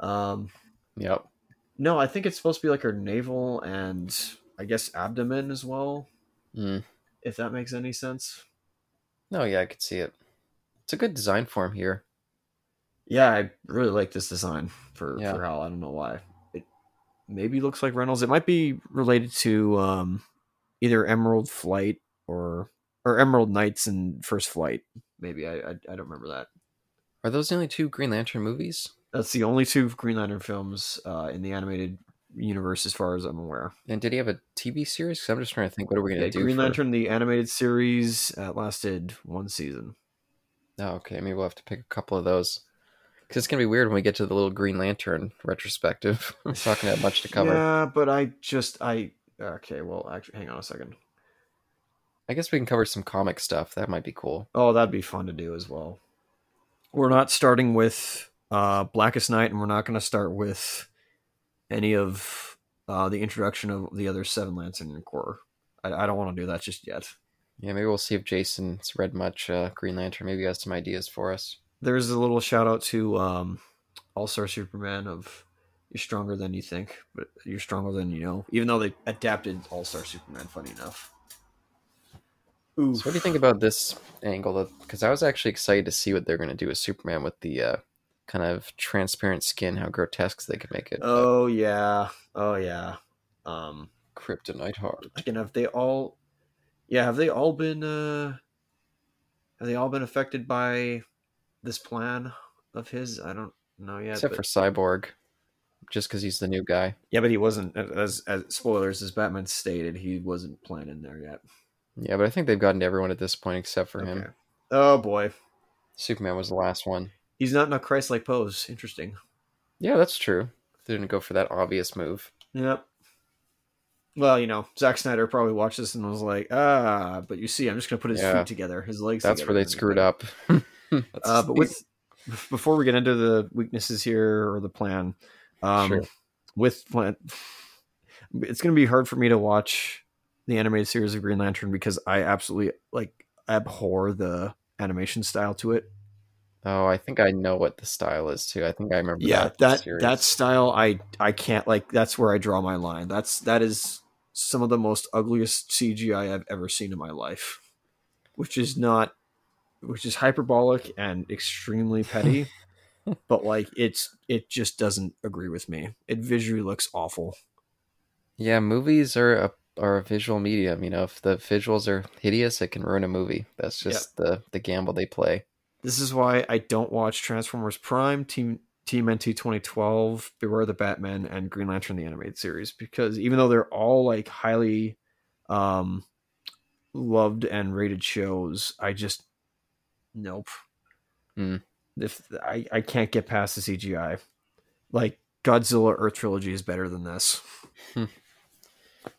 Um, Yep. no, I think it's supposed to be like her navel and I guess abdomen as well. Mm. If that makes any sense. No, yeah, I could see it. It's a good design form here. Yeah, I really like this design for Yeah. for Hal. I don't know why. Maybe looks like Reynolds. It might be related to um, either Emerald Flight or or Emerald Knights and First Flight. Maybe I, I I don't remember that. Are those the only two Green Lantern movies? That's the only two Green Lantern films uh, in the animated universe, as far as I'm aware. And did he have a TV series? Because I'm just trying to think, what are we gonna Yeah, do? Green for- Lantern, the animated series, uh, lasted one season. Oh, okay. Maybe we'll have to pick a couple of those. Because it's gonna be weird when we get to the little Green Lantern retrospective. We're not gonna have much to cover. Yeah, but I just I okay. Well, actually, hang on a second. I guess we can cover some comic stuff. That might be cool. Oh, that'd be fun to do as well. We're not starting with uh, Blackest Night, and we're not going to start with any of uh, the introduction of the other seven Lantern Corps. I, I don't want to do that just yet. Yeah, maybe we'll see if Jason's read much uh, Green Lantern. Maybe he has some ideas for us. There's a little shout out to um, All Star Superman of "You're stronger than you think, but you're stronger than you know." Even though they adapted All Star Superman, funny enough. Ooh, So, what do you think about this angle? Because I was actually excited to see what they're going to do with Superman with the uh, kind of transparent skin, how grotesque they could make it. but Oh yeah, oh yeah. Um, Kryptonite heart. again, have they all? Yeah, have they all been? uh Have they all been affected by this plan of his? I don't know yet. Except but- for Cyborg, just because he's the new guy. yeah, but he wasn't. As as spoilers, as Batman stated, he wasn't planning there yet. Yeah, but I think they've gotten to everyone at this point except for him. Oh boy, Superman was the last one. he's not in a Christ-like pose. Interesting. Yeah, that's true. They didn't go for that obvious move. Yep. Well, you know, Zack Snyder probably watched this and was like, ah, but you see, I'm just gonna put his Yeah. feet together, his legs. That's where they screwed up. That's Uh, but with before we get into the weaknesses here or the plan, um, Sure. with plan, it's going to be hard for me to watch the animated series of Green Lantern because I absolutely like abhor the animation style to it. oh, I think I know what the style is too. I think I remember. Yeah, that that that style, I I can't like. That's where I draw my line. That's that is some of the most ugliest CGI I've ever seen in my life, which is not, which is hyperbolic and extremely petty. but like it's it just doesn't agree with me. It visually looks awful. yeah. Movies are a are a visual medium. You know, if the visuals are hideous, it can ruin a movie. That's just the the gamble they play. This is why I don't watch Transformers Prime, Team Team NT 2012, Beware the Batman, and Green Lantern the animated series because even though they're all like highly um loved and rated shows, I just nope. Hmm. If I I can't get past the CGI. Like Godzilla Earth trilogy is better than this.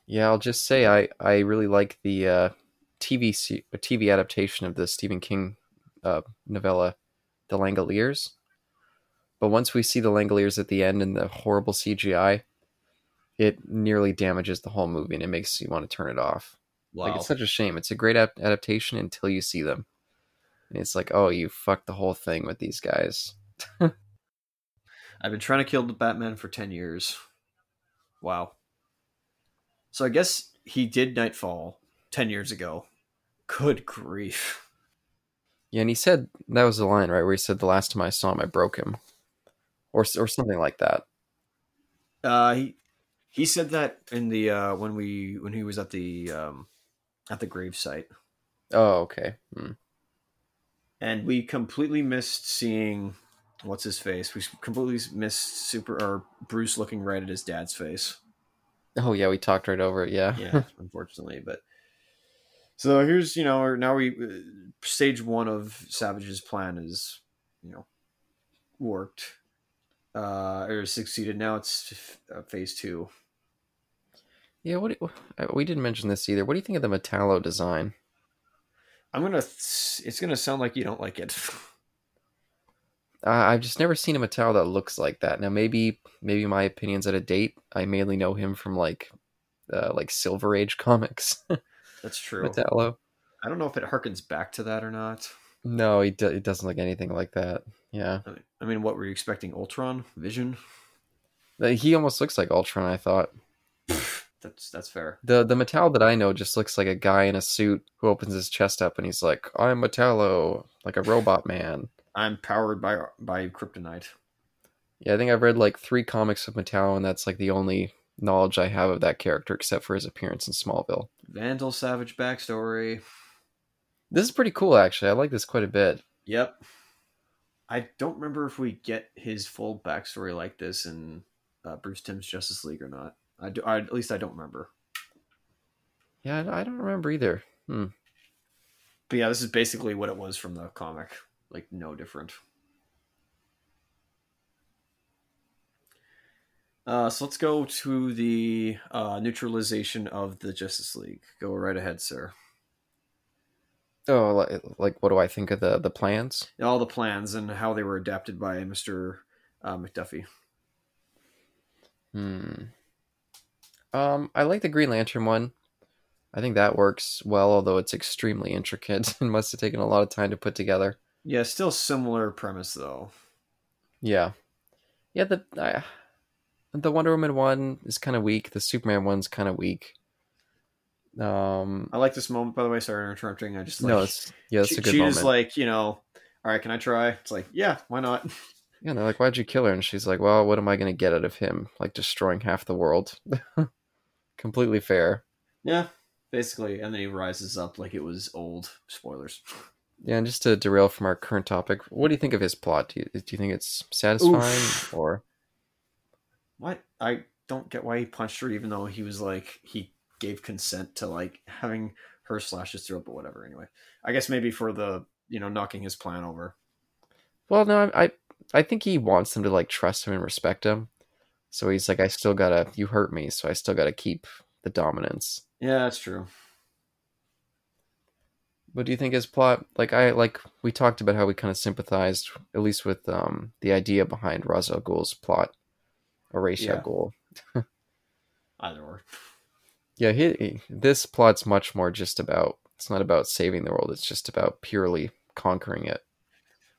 Yeah, I'll just say I I really like the uh, TV se- TV adaptation of the Stephen King uh, novella, The Langoliers. But once we see the Langoliers at the end and the horrible CGI, it nearly damages the whole movie and it makes you want to turn it off. Wow. Like it's such a shame. It's a great adaptation until you see them. And it's like, oh, you fucked the whole thing with these guys. I've been trying to kill the Batman for 10 years. Wow. So I guess he did Knightfall 10 years ago. Good grief. Yeah, and he said that was the line, right? Where he said, "The last time I saw him, I broke him," or or something like that. Uh, he he said that in the uh when we when he was at the um at the grave site, Oh, okay. Hmm. And we completely missed seeing what's his face. We completely missed Super or Bruce looking right at his dad's face. Oh yeah, we talked right over it. Yeah. yeah, unfortunately. But so here's you know now we uh, stage one of Savage's plan is you know worked uh or succeeded. Now it's uh, phase two. Yeah. What do- uh, we didn't mention this either. What do you think of the Metallo design? I'm gonna. It's gonna sound like you don't like it. Uh, I've just never seen a Metallo that looks like that. Now maybe maybe my opinion's out of date. I mainly know him from like uh, like Silver Age comics. That's true. Metallo. I don't know if it harkens back to that or not. No, he do- it doesn't look anything like that. Yeah, I mean, what were you expecting? Ultron, Vision. He almost looks like Ultron. I thought That's that's fair. the the Metallo that I know just looks like a guy in a suit who opens his chest up and he's like, "I'm Metallo," like a robot man. I'm powered by by kryptonite. Yeah, I think I've read like three comics of Metallo, and that's like the only knowledge I have of that character, except for his appearance in Smallville. Vandal Savage backstory. This is pretty cool, actually. I like this quite a bit. Yep. I don't remember if we get his full backstory like this in uh, Bruce Timm's Justice League or not. I do. I, at least I don't remember. Yeah, I I don't remember either. Hmm. But yeah, this is basically what it was from the comic. Like no different. Uh, so let's go to the uh, neutralization of the Justice League. Go right ahead, sir. Oh, like, like what do I think of the the plans? All the plans and how they were adapted by Mister uh, McDuffie. Hmm. Um, I like the Green Lantern one. I think that works well, although it's extremely intricate and must have taken a lot of time to put together. Yeah, still similar premise though. Yeah, yeah. The I the Wonder Woman one is kind of weak. The Superman one's kind of weak. Um, I like this moment, by the way. Sorry interrupting. I just like, no, it's yeah, it's a good she moment. is like, you know, all right, can I try? It's like, yeah, why not? yeah, and they're like, "Why'd you kill her?" And she's like, "Well, what am I going to get out of him? Like destroying half the world." Completely fair. yeah, basically. And then he rises up like it was old. Spoilers. Yeah, and just to derail from our current topic, what do you think of his plot? Do you, do you think it's satisfying Oof. or? What? I don't get why he punched her, even though he was like he gave consent to like having her slash his throat, but whatever. Anyway, I guess maybe for the you know knocking his plan over. Well, no, I I think he wants them to like trust him and respect him. So he's like, I still gotta. You hurt me, so I still gotta keep the dominance. Yeah, that's true. What do you think his plot? Like I like we talked about how we kind of sympathized, at least with um the idea behind Ra's al Ghul's plot, or Ra's al Yeah. Ghul. Either or. Yeah, he, he- this plot's much more just about. It's not about saving the world. It's just about purely conquering it.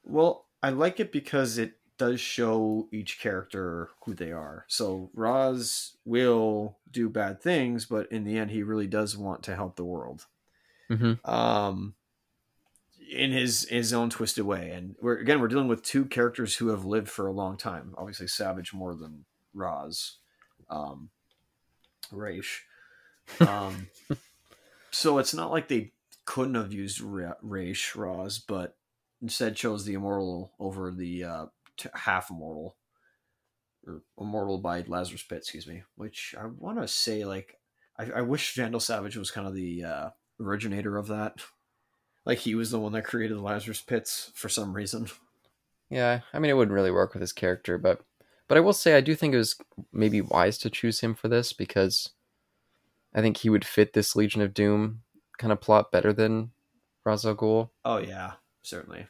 Well, I like it because it does show each character who they are. So Roz will do bad things, but in the end, he really does want to help the world. Mm-hmm. Um, in his his own twisted way, and we're again we're dealing with two characters who have lived for a long time. Obviously, Savage more than Roz, um, Raish. Um, so it's not like they couldn't have used Ra- Raish Roz, but instead chose the immortal over the uh, t- half immortal or immortal by Lazarus Pit, excuse me. Which I want to say, like, I, I wish Vandal Savage was kind of the uh, originator of that. Like he was the one that created Lazarus Pits for some reason. Yeah, I mean, it wouldn't really work with his character, but but I will say I do think it was maybe wise to choose him for this because I think he would fit this Legion of Doom kind of plot better than Ra's al Ghul. Oh yeah, certainly.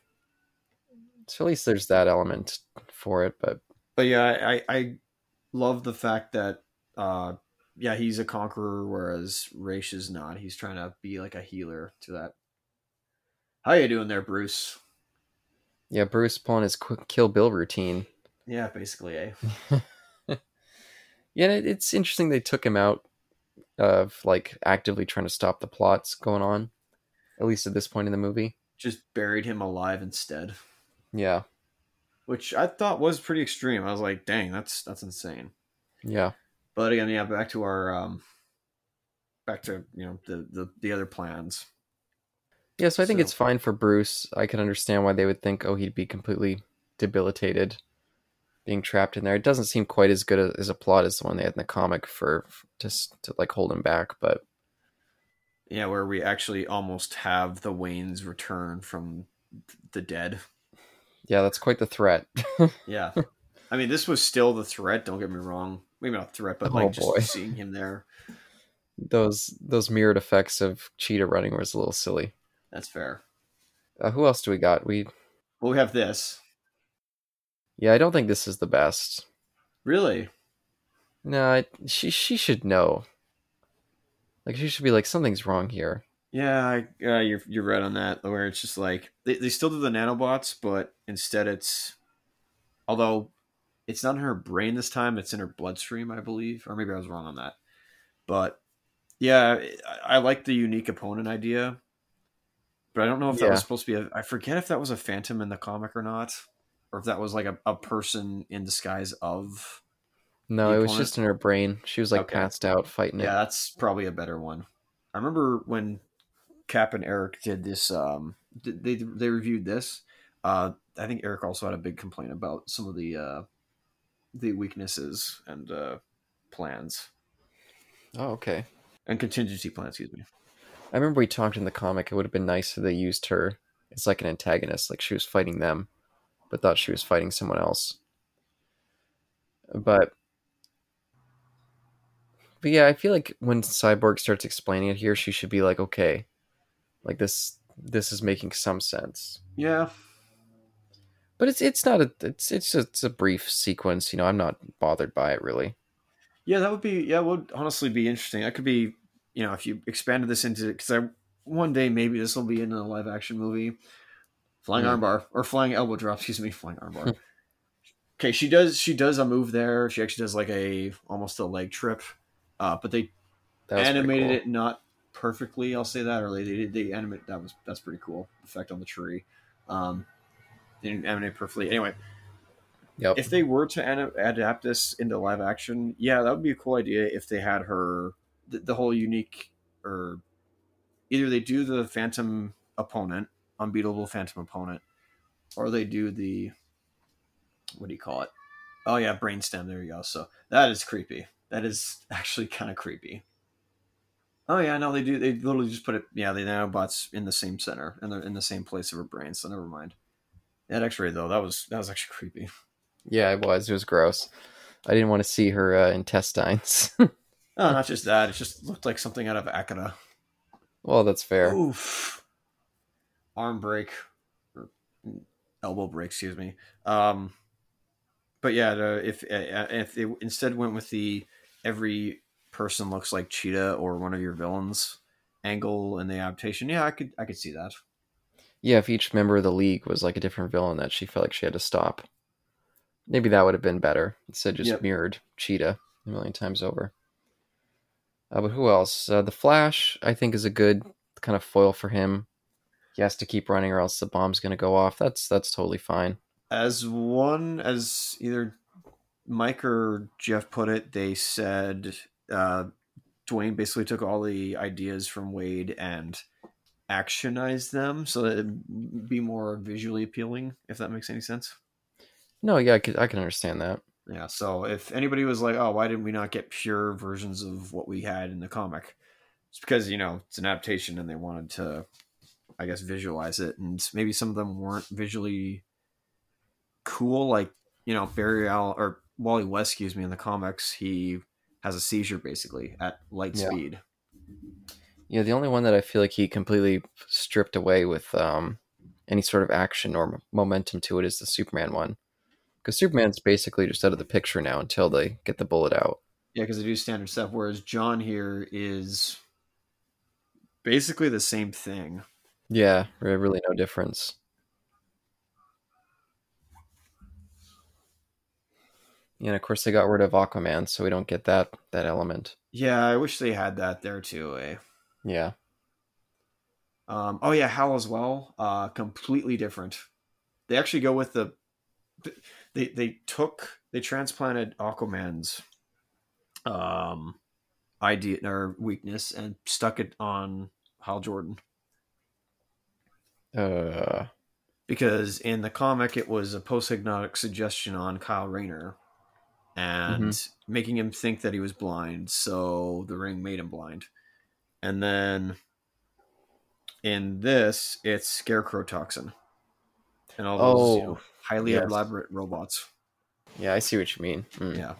So at least there's that element for it. But But yeah, I I love the fact that uh yeah he's a conqueror, whereas Raish is not. He's trying to be like a healer to that How you doing there, Bruce? Yeah, Bruce pulling his quick Kill Bill routine. Yeah, basically, eh? Yeah, it, it's interesting they took him out of like actively trying to stop the plots going on, at least at this point in the movie. Just buried him alive instead, Yeah, which I thought was pretty extreme. I was like, dang, that's that's insane. yeah, But again, yeah, back to our um, back to you know the the, the other plans. yeah. So I think So- it's fine for Bruce. I can understand why they would think, oh, he'd be completely debilitated, being trapped in there. It doesn't seem quite as good a, as a plot as the one they had in the comic for just to like hold him back. But Yeah, where we actually almost have the Waynes return from the dead. Yeah, that's quite the threat. Yeah. I mean, this was still the threat. Don't get me wrong. Maybe not threat, but Oh, like just boy. seeing him there. those those mirrored effects of Cheetah running was a little silly. That's fair. Uh, who else do we got? We Well, we have this. yeah, I don't think this is the best. Really? No, I, she she should know. Like she should be like something's wrong here. Yeah, I, uh, you're you're right on that. Where it's just like they, they still do the nanobots, but instead it's although it's not in her brain this time, it's in her bloodstream, I believe, or maybe I was wrong on that. But yeah, I, I like the unique opponent idea, but I don't know if that was supposed to be. A, I forget if that was a phantom in the comic or not, or if that was like a, a person in disguise of. No, it was just in her brain. She was like Okay. passed out fighting it. Yeah, it. that's probably a better one. I remember when Cap and Eric did this. Um, they they reviewed this. Uh, I think Eric also had a big complaint about some of the uh, the weaknesses and uh, plans Oh, okay. and contingency plans. Excuse me. I remember we talked in the comic. It would have been nice if they used her as like an antagonist, like she was fighting them, but thought she was fighting someone else. But, but yeah, I feel like when Cyborg starts explaining it here, she should be like, okay, like this, this is making some sense. Yeah, But it's it's not a it's it's just it's a brief sequence. You know, I'm not bothered by it really. yeah, that would be yeah, would honestly be interesting. That could be you know if you expanded this into because I one day maybe this will be in a live action movie. Flying Hmm. armbar or flying elbow drop, excuse me, flying armbar. okay, she does she does a move there. She actually does like a almost a leg trip. Uh, but they That was pretty animated cool. it not perfectly, I'll say that, or they did they animate that was that's pretty cool. Effect on the tree. Um they didn't animate perfectly. Anyway, Yep. if they were to adapt this into live action, yeah, that would be a cool idea if they had her the, the whole unique or either they do the phantom opponent, unbeatable phantom opponent, or they do the what do you call it? Oh yeah, brainstem. There you go. So that is creepy. That is actually kind of creepy. Oh yeah, no, they do. They literally just put it. Yeah, the nanobots in the same center and they're in the same place of her brain. So never mind. That X-ray though, that was that was actually creepy. Yeah, it was. It was gross. I didn't want to see her uh, intestines. Oh, not just that. It just looked like something out of Akira. well, that's fair. Oof. Arm break or elbow break, excuse me. Um, but yeah, the, if uh, if they instead went with the every person looks like Cheetah or one of your villains angle in the adaptation, yeah, I could I could see that. Yeah, if each member of the league was like a different villain that she felt like she had to stop, maybe that would have been better. Instead, just Yep. mirrored Cheetah a million times over. Uh, but who else? Uh, the Flash, I think, is a good kind of foil for him. He has to keep running, or else the bomb's going to go off. That's that's totally fine. As one as either Mike or Jeff put it, they said uh, Dwayne basically took all the ideas from Waid and actionized them so that it'd be more visually appealing, if that makes any sense. No, yeah, I could I can understand that. Yeah, so if anybody was like, oh, why didn't we not get pure versions of what we had in the comic? It's because, you know, it's an adaptation and they wanted to, I guess, visualize it. And maybe some of them weren't visually cool. Like, you know, Barry Allen or Wally West, excuse me, in the comics, he has a seizure basically at light Yeah. speed. Yeah, the only one that I feel like he completely stripped away with um, any sort of action or momentum to it is the Superman one. Because Superman's basically just out of the picture now until they get the bullet out. Yeah, because they do standard stuff. Whereas John here is basically the same thing. Yeah, really no difference. And of course they got rid of Aquaman, so we don't get that that element. Yeah, I wish they had that there too. Eh? Yeah. Um, oh yeah, Hal as well. Uh, completely different. They actually go with the. They they took they transplanted Aquaman's um idea or weakness and stuck it on Hal Jordan Uh because in the comic it was a post hypnotic suggestion on Kyle Rayner and making him think that he was blind, so the ring made him blind. And then in this, it's scarecrow toxin and all those you Oh, know, highly yes. elaborate robots. yeah, I see what you mean. Mm. Yeah.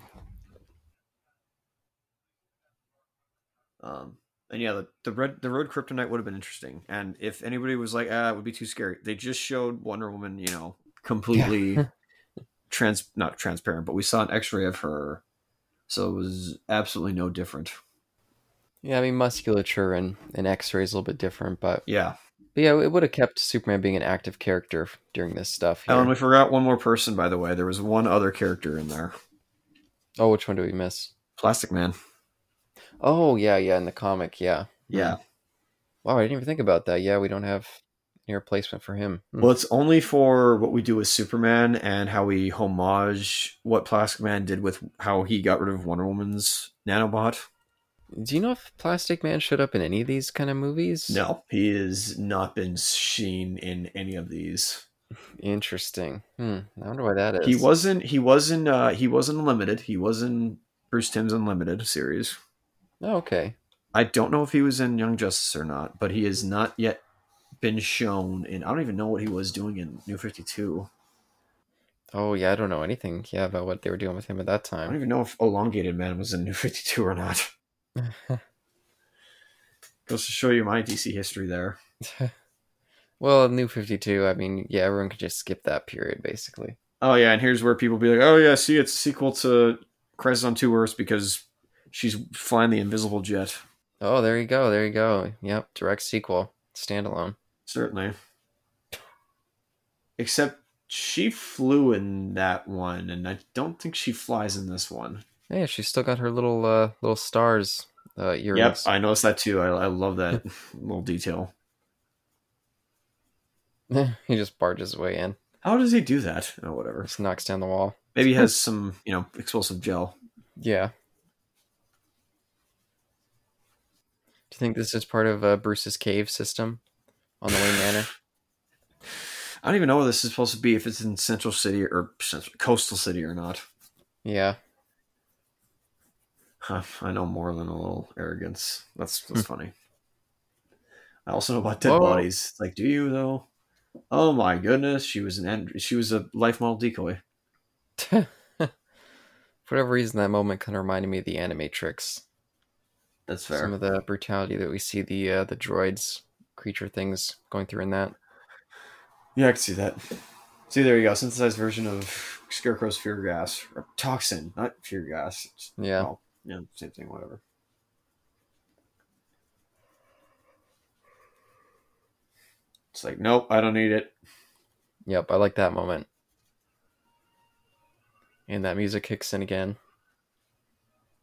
Um, and yeah, the, the red the road kryptonite would have been interesting. And if anybody was like, ah, it would be too scary, they just showed Wonder Woman, you know, completely trans not transparent, but we saw an X-ray of her, so it was absolutely no different. Yeah, I mean musculature and, and X-ray is a little bit different, but, Yeah. but yeah, it would have kept Superman being an active character during this stuff. here. Alan, we forgot one more person, by the way. There was one other character in there, Oh, which one do we miss? Plastic Man. Oh, yeah, yeah, in the comic, yeah. Yeah. Wow, I didn't even think about that. Yeah, we don't have any replacement for him. Hmm. Well, it's only for what we do with Superman and how we homage what Plastic Man did with how he got rid of Wonder Woman's nanobot. Do you know if Plastic Man showed up in any of these kind of movies? No, he has not been seen in any of these. Interesting. Hmm. I wonder why that is. He wasn't. He wasn't. Uh, he wasn't Unlimited. He was in Bruce Timm's Unlimited series. Oh, okay. I don't know if he was in Young Justice or not, but he has not yet been shown in. I don't even know what he was doing in New Fifty Two. Oh, yeah, I don't know anything. Yeah, about what they were doing with him at that time. I don't even know if Elongated Man was in New Fifty Two or not. Goes to show you my DC history there. well, New Fifty Two. I mean, yeah, everyone could just skip that period, basically. Oh yeah, and here's where people be like, "Oh yeah, see, it's a sequel to Crisis on Two Earths because she's flying the invisible jet." Oh, there you go. There you go. Yep, direct sequel, standalone. Certainly. Except she flew in that one, and I don't think she flies in this one. Yeah, she's still got her little uh little stars uh Yep. I noticed that too. I, I love that little detail. he just barges his way in, How does he do that? Oh, whatever. just knocks down the wall. Maybe he has some, you know, explosive gel. Yeah. Do you think this is part of uh, Bruce's cave system on the Wayne Manor? I don't even know where this is supposed to be. If it's in Central City or Central, Coastal City or not. Yeah. Huh, I know more than a little arrogance. That's that's funny. I also know about dead Whoa. bodies. It's like, do you though? Oh my goodness, she was an and- she was a life model decoy. For whatever reason, that moment kind of reminded me of the Animatrix. That's fair. Some of the brutality that we see the uh, the droids creature things going through in that. Yeah, I can see that. See, there you go. Synthesized version of Scarecrow's fear gas or toxin, not fear gas. It's- Yeah. well, yeah, same thing. Whatever. It's like, nope, I don't need it. Yep, I like that moment. And that music kicks in again.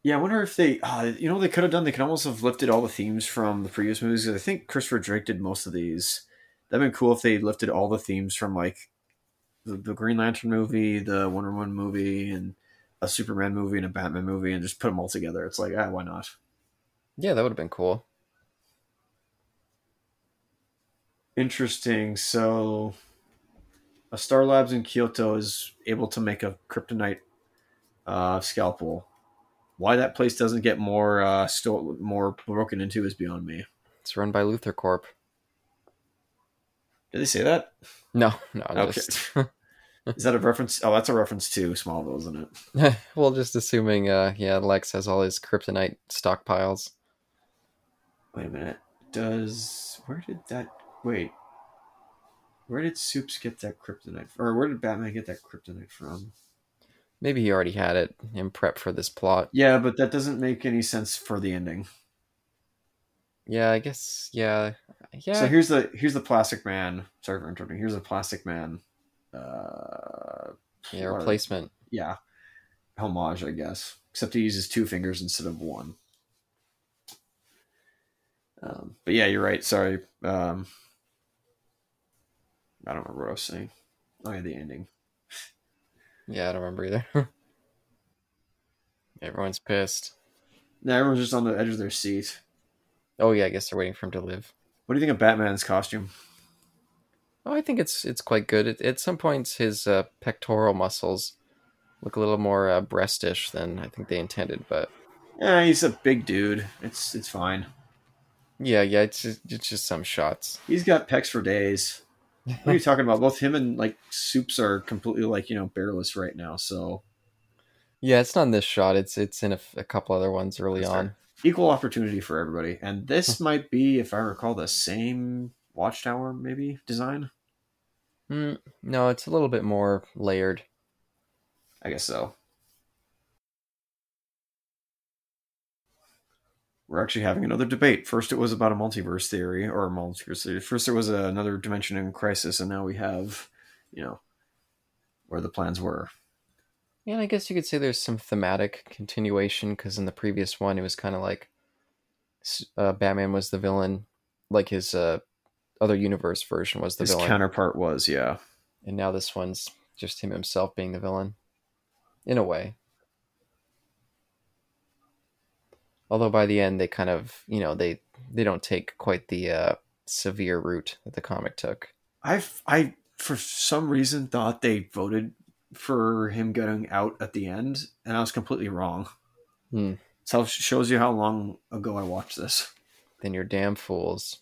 Yeah, I wonder if they, uh, you know, they could have done. They could almost have lifted all the themes from the previous movies. I think Christopher Drake did most of these. That'd been cool if they lifted all the themes from like the, the Green Lantern movie, the Wonder Woman movie, and a Superman movie and a Batman movie, and just put them all together. It's like, ah, why not? Yeah, that would have been cool. Interesting. So, a Star Labs in Kyoto is able to make a kryptonite uh, scalpel. Why that place doesn't get more uh, still more broken into is beyond me. It's run by LuthorCorp. Did they say that? No, no, Okay. just Is that a reference? Oh, that's a reference to Smallville, isn't it? well, just assuming, uh, yeah, Lex has all his kryptonite stockpiles. Wait a minute. Does where did that? Wait. Where did Soups get that kryptonite? Or where did Batman get that kryptonite from? Maybe he already had it in prep for this plot. Yeah, but that doesn't make any sense for the ending. Yeah, I guess. Yeah, yeah. So here's the here's the Plastic Man. Sorry for interrupting. Here's the Plastic Man. Uh, yeah, replacement. yeah, homage, I guess. Except he uses two fingers instead of one. Um, but yeah, you're right. Sorry. Um, I don't remember what I was saying. Oh yeah, the ending. Yeah, I don't remember either. Everyone's pissed. No, everyone's just on the edge of their seat. Oh yeah, I guess they're waiting for him to live. What do you think of Batman's costume? Oh, I think it's it's quite good. At, at some points, his uh, pectoral muscles look a little more uh, breastish than I think they intended. But Yeah, he's a big dude. It's it's fine. yeah, yeah, it's just, it's just some shots. He's got pecs for days. What are you talking about? Both him and like Soups are completely like you know bearless right now. So Yeah, it's not in this shot. It's it's in a couple other ones early That's on. fair. equal opportunity for everybody. And this might be, if I recall, the same watchtower maybe design. Mm, no, it's a little bit more layered. I guess so. We're actually having another debate. First, it was about a multiverse theory or a multiverse theory. First, there was another dimension in crisis, and now we have, you know, where the plans were. Yeah, and I guess you could say there's some thematic continuation because in the previous one it was kind of like uh, Batman was the villain, like his uh, other universe version was the His villain, counterpart was, yeah. and now this one's just him himself being the villain, in a way. Although by the end they kind of, you know, they they don't take quite the uh, severe route that the comic took. I've I for some reason thought they voted for him getting out at the end, and I was completely wrong. Hmm. So it shows you how long ago I watched this. Then you're damn fools.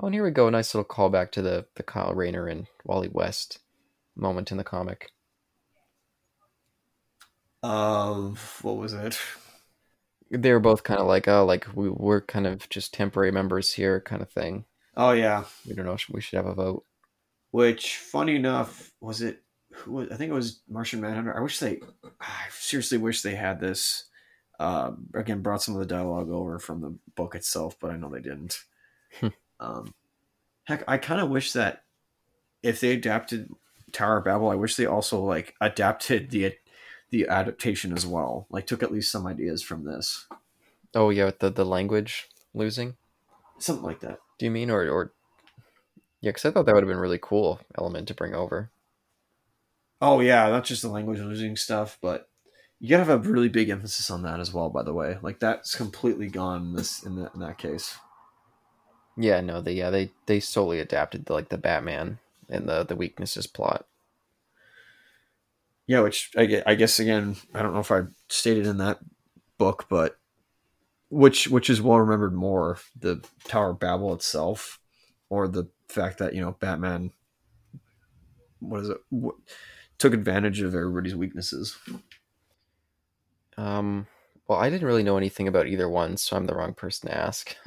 Oh, and here we go. A nice little callback to the the Kyle Rayner and Wally West moment in the comic. Of what was it? They were both kind of like, oh, like we we're kind of just temporary members here, kind of thing. Oh yeah. We don't know. if We should have a vote. Which, funny enough, was it? Who was, I think it was Martian Manhunter. I wish they. I seriously wish they had this. Uh, again, brought some of the dialogue over from the book itself, but I know they didn't. Hmm. um, heck, I kind of wish that if they adapted Tower of Babel, I wish they also like adapted the the adaptation as well. Like took at least some ideas from this, Oh yeah, with the the language losing. something like that. Do you mean or or? Yeah, because I thought that would have been really cool element to bring over. Oh yeah, not just the language losing stuff, but you gotta have a really big emphasis on that as well. By the way, like that's completely gone in this in, the, in that case. Yeah, no, they yeah they they solely adapted the, like the Batman and the the weaknesses plot. Yeah, which I guess, I guess again, I don't know if I stated in that book, but which which is well remembered more the Tower of Babel itself, or the fact that you know Batman, what is it, what, took advantage of everybody's weaknesses. Um, well, I didn't really know anything about either one, so I'm the wrong person to ask.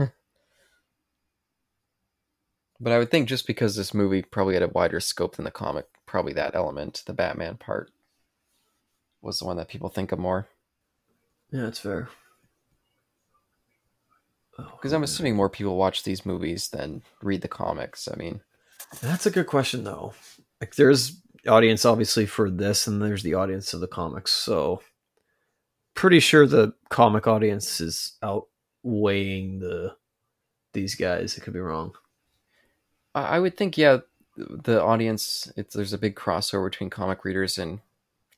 but I would think just because this movie probably had a wider scope than the comic, probably that element, the Batman part, was the one that people think of more. Yeah, that's fair. Oh, because I'm assuming more people watch these movies than read the comics. I mean, That's a good question, though. Like, there's audience obviously for this, and there's the audience of the comics. So, pretty sure the comic audience is outweighing the these guys. It could be wrong. I I would think, yeah, the audience, it's, there's a big crossover between comic readers and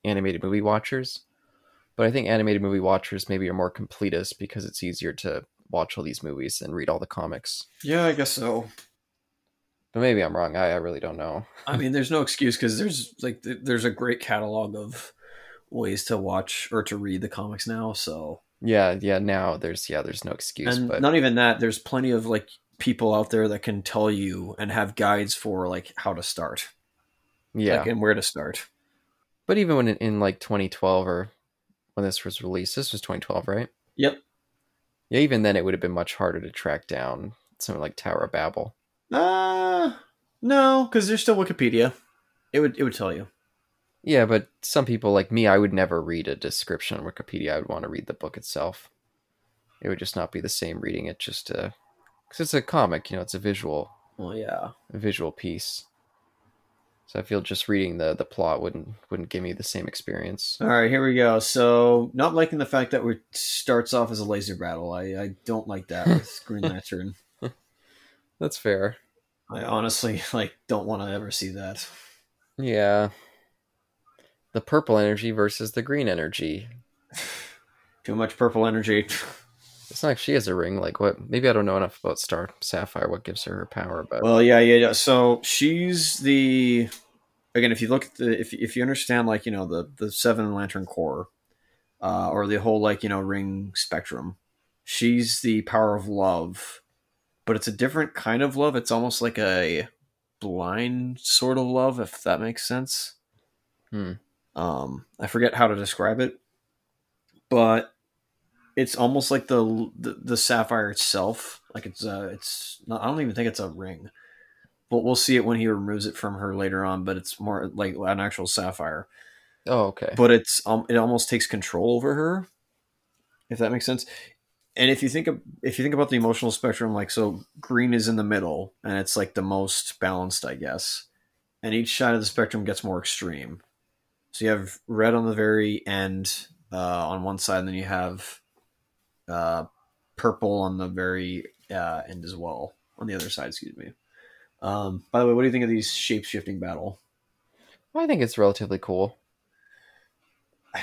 animated movie watchers. But I think animated movie watchers maybe are more completists because it's easier to watch all these movies and read all the comics. Yeah, I guess so. But maybe I'm wrong. I, I really don't know. I mean, there's no excuse because there's like th- there's a great catalog of ways to watch or to read the comics now. So, Yeah, yeah. Now there's yeah, there's no excuse. and but not even that. There's plenty of like people out there that can tell you and have guides for like how to start, yeah, like, and where to start. But even when in, in like 2012 or when this was released, this was 2012, right? Yep. Yeah, even then it would have been much harder to track down something like Tower of Babel. Uh no, because there's still Wikipedia. It would it would tell you. Yeah, but some people like me, I would never read a description on Wikipedia. I would want to read the book itself. it would just not be the same reading it just because it's a comic, you know, it's a visual Well, yeah. a visual piece. So I feel just reading the the plot wouldn't wouldn't give me the same experience. All right, here we go. So, not liking the fact that it starts off as a laser battle. I, I don't like that with Green Lantern. That's fair. I honestly like don't want to ever see that. Yeah. The purple energy versus the green energy. Too much purple energy. It's not like she has a ring. Like what? Maybe I don't know enough about Star Sapphire. What gives her her power? But Well, yeah, yeah, yeah. So she's the again. If you look at the if if you understand like you know the the Seven Lantern Corps, uh, or the whole like you know ring spectrum, she's the power of love, but it's a different kind of love. It's almost like a blind sort of love, if that makes sense. Hmm. Um, I forget how to describe it, but it's almost like the the, the sapphire itself. Like it's uh, it's not. I don't even think it's a ring, but we'll see it when he removes it from her later on. But it's more like an actual sapphire. oh, okay. But it's um, it almost takes control over her, if that makes sense. And if you think of if you think about the emotional spectrum, like so, green is in the middle, and it's like the most balanced, I guess. And each side of the spectrum gets more extreme. So you have red on the very end uh, on one side, and then you have uh, purple on the very uh, end as well on the other side. Excuse me. Um, by the way, what do you think of these shape shifting battle? I think it's relatively cool. I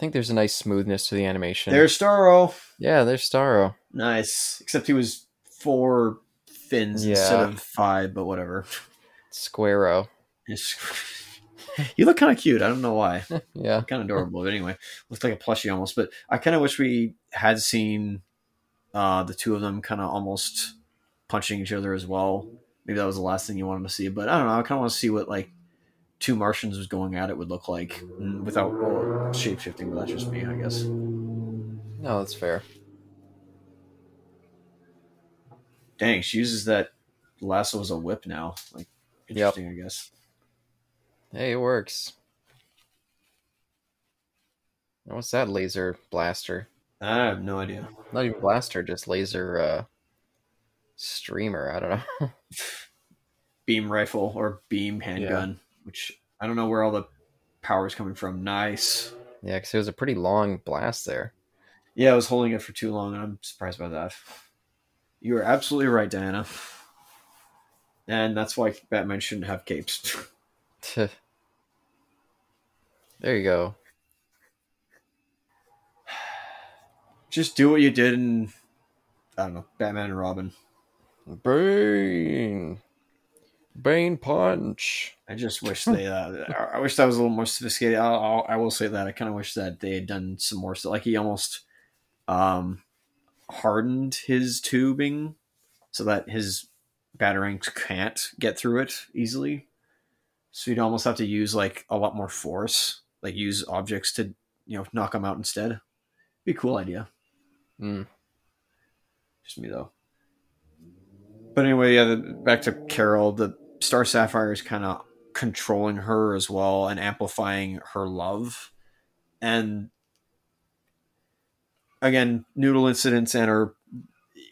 think there's a nice smoothness to the animation. There's Starro. yeah, there's Starro. Nice. Except he was four fins Yeah. instead of five, but whatever. Squarrow. You look kind of cute. I don't know why. Yeah. Kind of adorable. But anyway, looks like a plushie almost. But I kind of wish we had seen uh, the two of them kind of almost punching each other as well. Maybe that was the last thing you wanted to see. But I don't know. I kind of want to see what like two Martians was going at it would look like mm, without well, shape shifting. But that's just me, I guess. No, that's fair. Dang, she uses that lasso as a whip now. Like interesting, I guess. Hey, it works. Now, What's that laser blaster? I have no idea. Not even blaster, just laser uh streamer. I don't know. Beam rifle or beam handgun, which I don't know where all the power is coming from. Nice. yeah, because it was a pretty long blast there. Yeah, I was holding it for too long, and I'm surprised by that. You are absolutely right, Diana. And that's why Batman shouldn't have capes. there you go. Just do what you did in, I don't know, Batman and Robin. Bane. Bane punch. I just wish they. Uh, I- I wish that was a little more sophisticated. I'll, I'll, I will say that I kind of wish that they had done some more stuff. Like he almost um, hardened his tubing so that his batarangs can't get through it easily. So you'd almost have to use like a lot more force, like use objects to you know knock them out instead. Be a cool idea. Mm. Just me though. But anyway, yeah. The, back to Carol. The Star Sapphire is kind of controlling her as well and amplifying her love. And again, Noodle incidents and her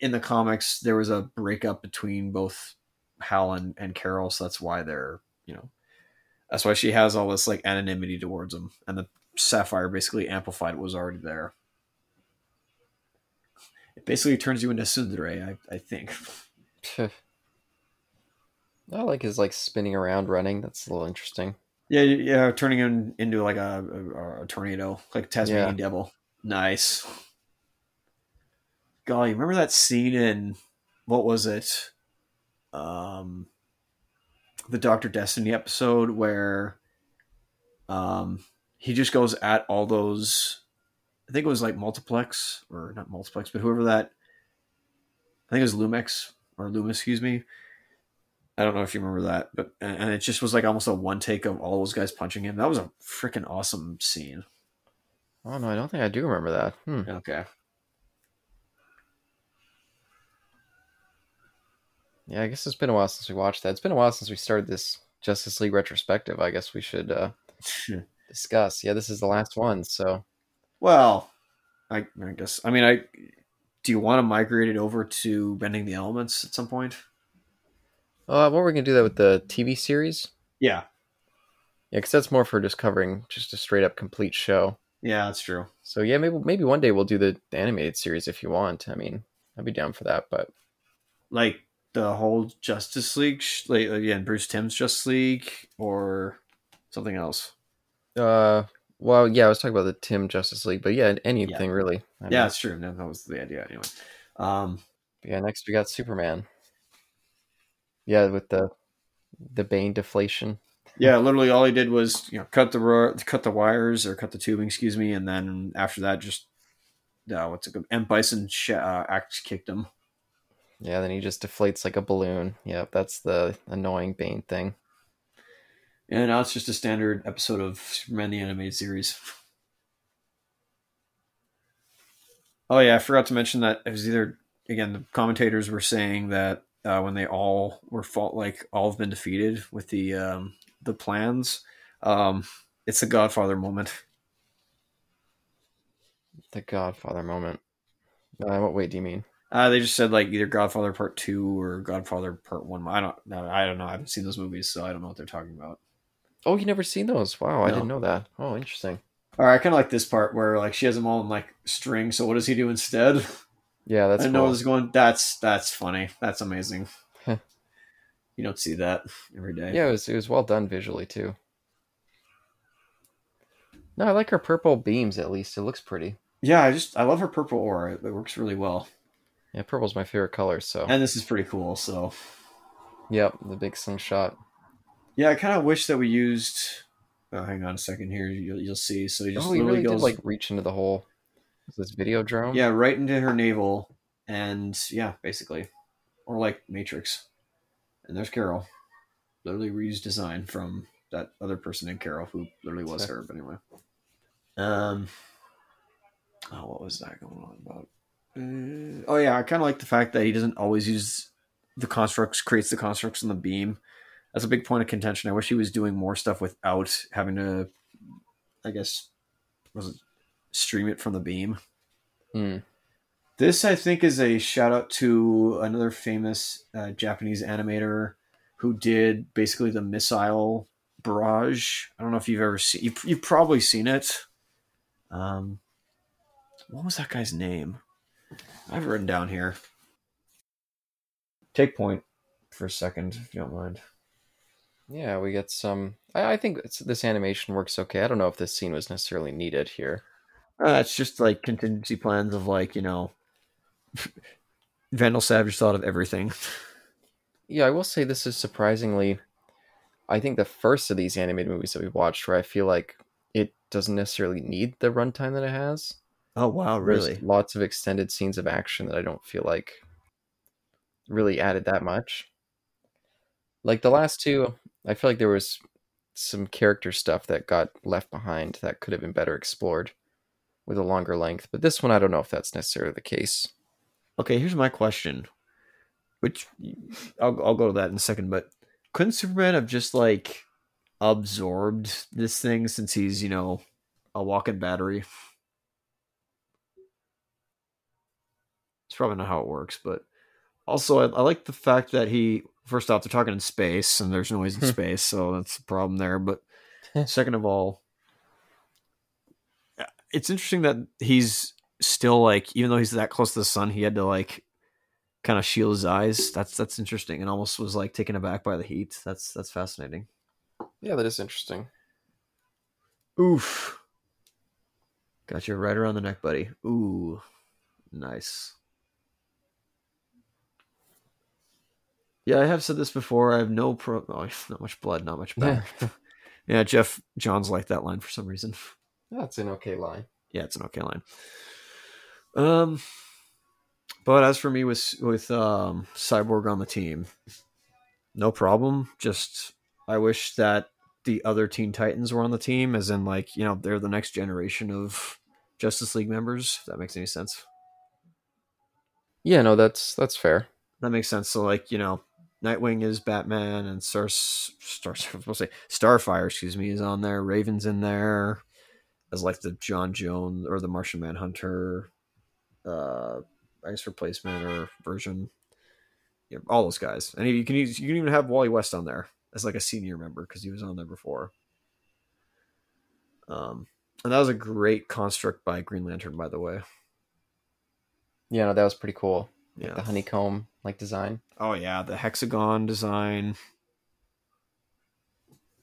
in the comics, there was a breakup between both Hal and, and Carol, so that's why they're you know that's why she has all this like anonymity towards him, and the Sapphire basically amplified what was already there. It basically turns you into tsundere, I, I think. I like his like spinning around running. That's a little interesting. Yeah, yeah, turning him into like a, a, a tornado, like Tasmanian devil. Nice. Golly, remember that scene in what was it? Um, the Doctor Destiny episode where um he just goes at all those. I think it was like multiplex or not multiplex, but whoever that. I think it was Lumex or Loomis, excuse me. I don't know if you remember that, but and it just was like almost a one take of all those guys punching him. That was a freaking awesome scene. Oh no, I don't think I do remember that. Hmm. Okay. Yeah, I guess it's been a while since we watched that. It's been a while since we started this Justice League retrospective. I guess we should uh, discuss. Yeah, this is the last one. So well, I, I guess. I mean, I do you want to migrate it over to bending the elements at some point? Uh, what we're gonna do that with the TV series? Yeah, Yeah, because that's more for just covering just a straight up complete show. yeah, that's true. So yeah, maybe maybe one day we'll do the, the animated series if you want. I mean, I'd be down for that. But Like the whole Justice League, sh- like again, Bruce Timm's Justice League, or something else. uh, well, yeah, I was talking about the Timm Justice League, but yeah, anything really. I mean, Yeah, that's true. No, that was the idea anyway. Um, yeah. Next we got Superman. Yeah, with the the Bane deflation. yeah, literally all he did was you know cut the cut the wires or cut the tubing, excuse me, and then after that, just uh, what's it? called? M Bison sh- uh, axe kicked him. Yeah, then he just deflates like a balloon. Yeah, that's the annoying Bane thing. And now it's just a standard episode of Superman the Animated Series. Oh yeah, I forgot to mention that it was either again the commentators were saying that uh, when they all were fought like all have been defeated with the um, the plans, um, it's a Godfather moment. The Godfather moment. Uh, what way do you mean? Uh, they just said like either Godfather Part Two or Godfather Part One. I don't, no, I don't know. I haven't seen those movies, so I don't know what they're talking about. Oh, you never seen those? Wow, I didn't know that. Oh, interesting. All right, I kind of like this part where like she has them all in like string. So what does he do instead? Yeah, that's I know cool. this is going. That's that's funny. That's amazing. You don't see that every day. Yeah, it was it was well done visually too. No, I like her purple beams at least. It looks pretty. yeah. I just I love her purple aura. It works really well, Yeah, purple's my favorite color, so and this is pretty cool. So yep, the big slingshot. yeah, I kind of wish that we used. Oh, hang on a second here. You'll, you'll see. So he just oh, he literally really goes did like reach into the hole. Is this video drone? yeah right into her navel, and yeah, basically, or like Matrix. And there's Carol, literally reused design from that other person in Carol who literally was her. But anyway, um, oh, what was that going on about? Uh, oh yeah, I kind of like the fact that he doesn't always use the constructs, creates the constructs on the beam. That's a big point of contention. I wish he was doing more stuff without having to, I guess, was it stream it from the beam. Hmm. This, I think, is a shout out to another famous uh, Japanese animator who did basically the missile barrage. I don't know if you've ever seen. You've, you've probably seen it. Um, what was that guy's name? I have written down here. Take point for a second, if you don't mind. Yeah, we get some. I, I think it's, this animation works okay. I don't know if this scene was necessarily needed here. Uh, it's just like contingency plans of like you know, Vandal Savage thought of everything. Yeah, I will say this is surprisingly, I think the first of these animated movies that we watched where I feel like it doesn't necessarily need the runtime that it has. Oh wow, There's lots of extended scenes of action that I don't feel like really added that much. Like the last two, I feel like there was some character stuff that got left behind that could have been better explored with a longer length. But this one, I don't know if that's necessarily the case. Okay, here's my question. Which I'll I'll go to that in a second, but couldn't Superman have just like absorbed this thing since he's, you know, a walking battery? Probably not how it works, but also I, I like the fact that he first off they're talking in space and there's noise in hmm. space, so that's the problem there. But second of all, uh, it's interesting that he's still like even though he's that close to the sun, he had to like kind of shield his eyes. That's that's interesting, and almost was like taken aback by the heat. That's that's fascinating. Yeah, that is interesting. Oof, got you right around the neck, buddy. Ooh, nice. Yeah, I have said this before. I have no pro. Oh, not much blood, not much Yeah, yeah, Geoff Johns liked that line for some reason. that's an okay line. yeah, it's an okay line. Um, but as for me with with um, Cyborg on the team, no problem. Just I wish that the other Teen Titans were on the team, as in like you know they're the next generation of Justice League members. If that makes any sense. Yeah, no, that's that's fair. That makes sense. So like you know, Nightwing is Batman, and Star Star supposed to say Starfire, excuse me, is on there. Raven's in there. as like the J'onn J'onzz or the Martian Manhunter, uh, I guess replacement or version. Yeah, all those guys, and you can use, you can even have Wally West on there as like a senior member because he was on there before. Um, and that was a great construct by Green Lantern, by the way. Yeah, no, that was pretty cool. Like Yeah. the honeycomb like design. Oh yeah, the hexagon design.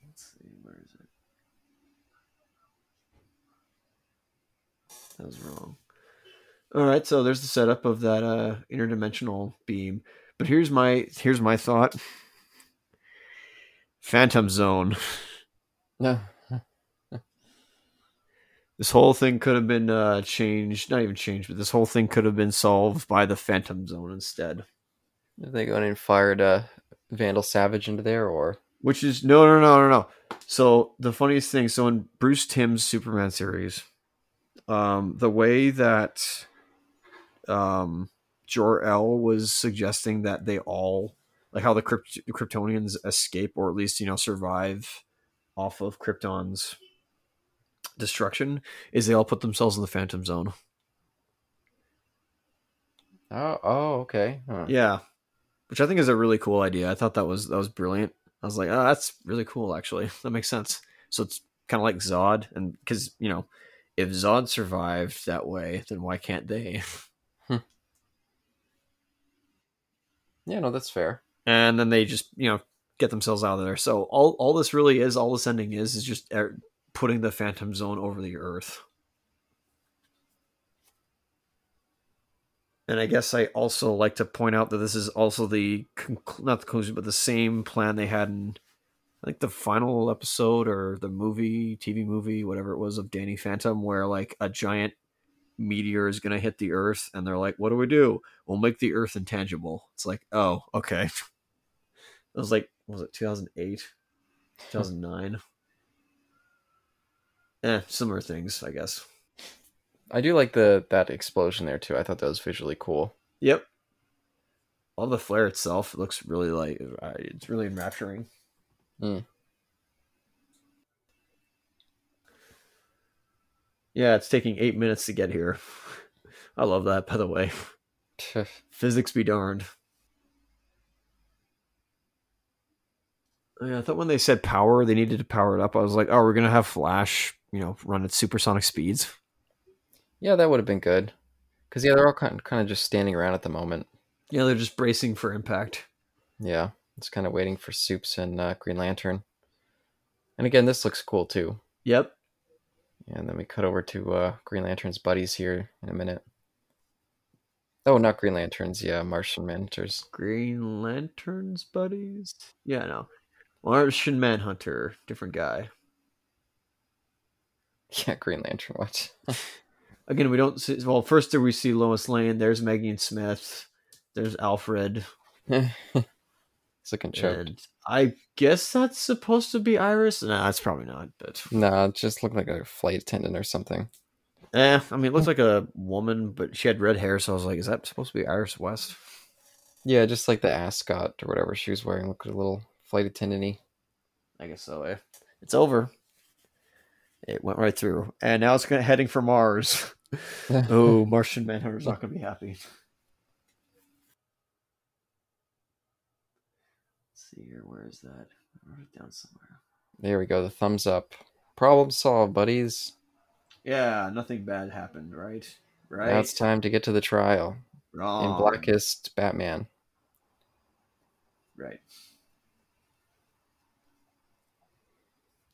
Let's see, where is it? That was wrong. All right, so there's the setup of that uh, interdimensional beam. But here's my here's my thought. Phantom Zone. No. This whole thing could have been uh, changed, not even changed, but this whole thing could have been solved by the Phantom Zone instead. Are they going and fired uh, Vandal Savage into there, or Which is no, no, no, no, no. So the funniest thing, so in Bruce Timm's Superman series, um, the way that um, Jor El was suggesting that they all, like how the Krypt- Kryptonians escape or at least you know survive off of Krypton's destruction, is they all put themselves in the Phantom Zone. oh, oh, okay, huh. Yeah, which I think is a really cool idea. I thought that was that was brilliant. I was like, oh, that's really cool. Actually, that makes sense. So it's kind of like Zod, and because you know, if Zod survived that way, then why can't they? yeah, no, that's fair. And then they just you know get themselves out of there. So all all this really is, all this ending is, is just uh, putting the Phantom Zone over the Earth. And I guess I also like to point out that this is also the not the conclusion, but the same plan they had in I think the final episode or the movie, TV movie, whatever it was of Danny Phantom, where like a giant meteor is gonna hit the Earth, and they're like, "What do we do? We'll make the Earth intangible." It's like, oh, okay. It was like, was it 2008, 2009? Eh, similar things, I guess. I do like the that explosion there too. I thought that was visually cool. Yep. All the flare itself looks really like uh, it's really enrapturing. Hmm. Yeah, it's taking eight minutes to get here. I love that, by the way. Physics be darned. Oh, Yeah, I thought when they said power, they needed to power it up. I was like, oh, we're gonna have Flash, you know, run at supersonic speeds. yeah, that would have been good. Cause yeah, they're all kind kind of just standing around at the moment. Yeah, they're just bracing for impact. Yeah, it's kind of waiting for Soups and uh, Green Lantern. And again, this looks cool too. Yep. And then we cut over to uh, Green Lantern's buddies here in a minute. Oh, not Green Lanterns, yeah, Martian Manhunters. Green Lanterns buddies. Yeah, no. Martian Manhunter, different guy. Yeah, Green Lantern. What? Again, we don't see. Well, first we see Lois Lane. There's Maggie Smith. There's Alfred. He's looking choked. And I guess that's supposed to be Iris. No, it's probably not. But Nah, it just looked like a flight attendant or something. eh, I mean, it looks like a woman, but she had red hair, so I was like, is that supposed to be Iris West? Yeah, just like the ascot or whatever she was wearing looked a little flight attendant I guess so. Eh. It's It went right through, and now it's gonna, heading for Mars. oh, Martian Manhunter's not gonna be happy. Let's see here. Where is that? I wrote it down somewhere. There we go, the thumbs up. Problem solved, buddies. Yeah, nothing bad happened, right? Right. Now it's time to get to the trial. Wrong. In Blackest Batman. Right.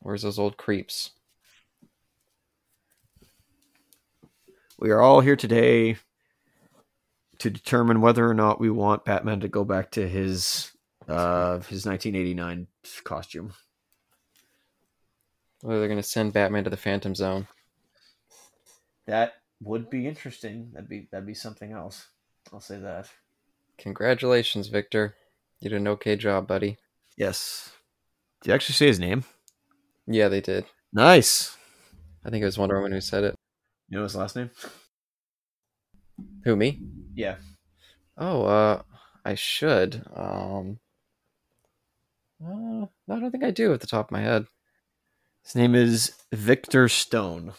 Where's those old creeps? We are all here today to determine whether or not we want Batman to go back to his uh his 1989 costume. Whether they're gonna send Batman to the Phantom Zone. That would be interesting. That'd be that'd be something else. I'll say that. Congratulations, Victor. You did an okay job, buddy. Yes. Did you actually say his name? Yeah, they did. Nice. I think it was Wonder Woman who said it. You know his last name? Who, me? Yeah. Oh, uh, I should. Um, uh, I don't think I do at the top of my head. His name is Victor Stone.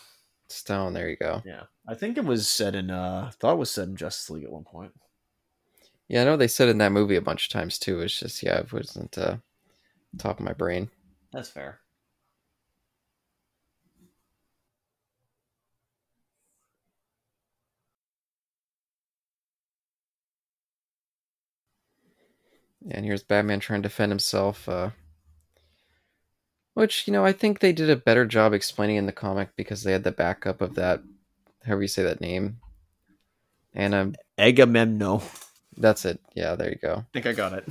Stone. There you go. Yeah, I think it was said in. uh Thought it was said in Justice League at one point. Yeah, I know they said in that movie a bunch of times too. It's just yeah, it wasn't uh, top of my brain. That's fair. And here's Batman trying to defend himself. Uh, which, you know, I think they did a better job explaining in the comic because they had the backup of that, however you say that name. And um, Agamemno. that's it. Yeah, there you go. I think I got it.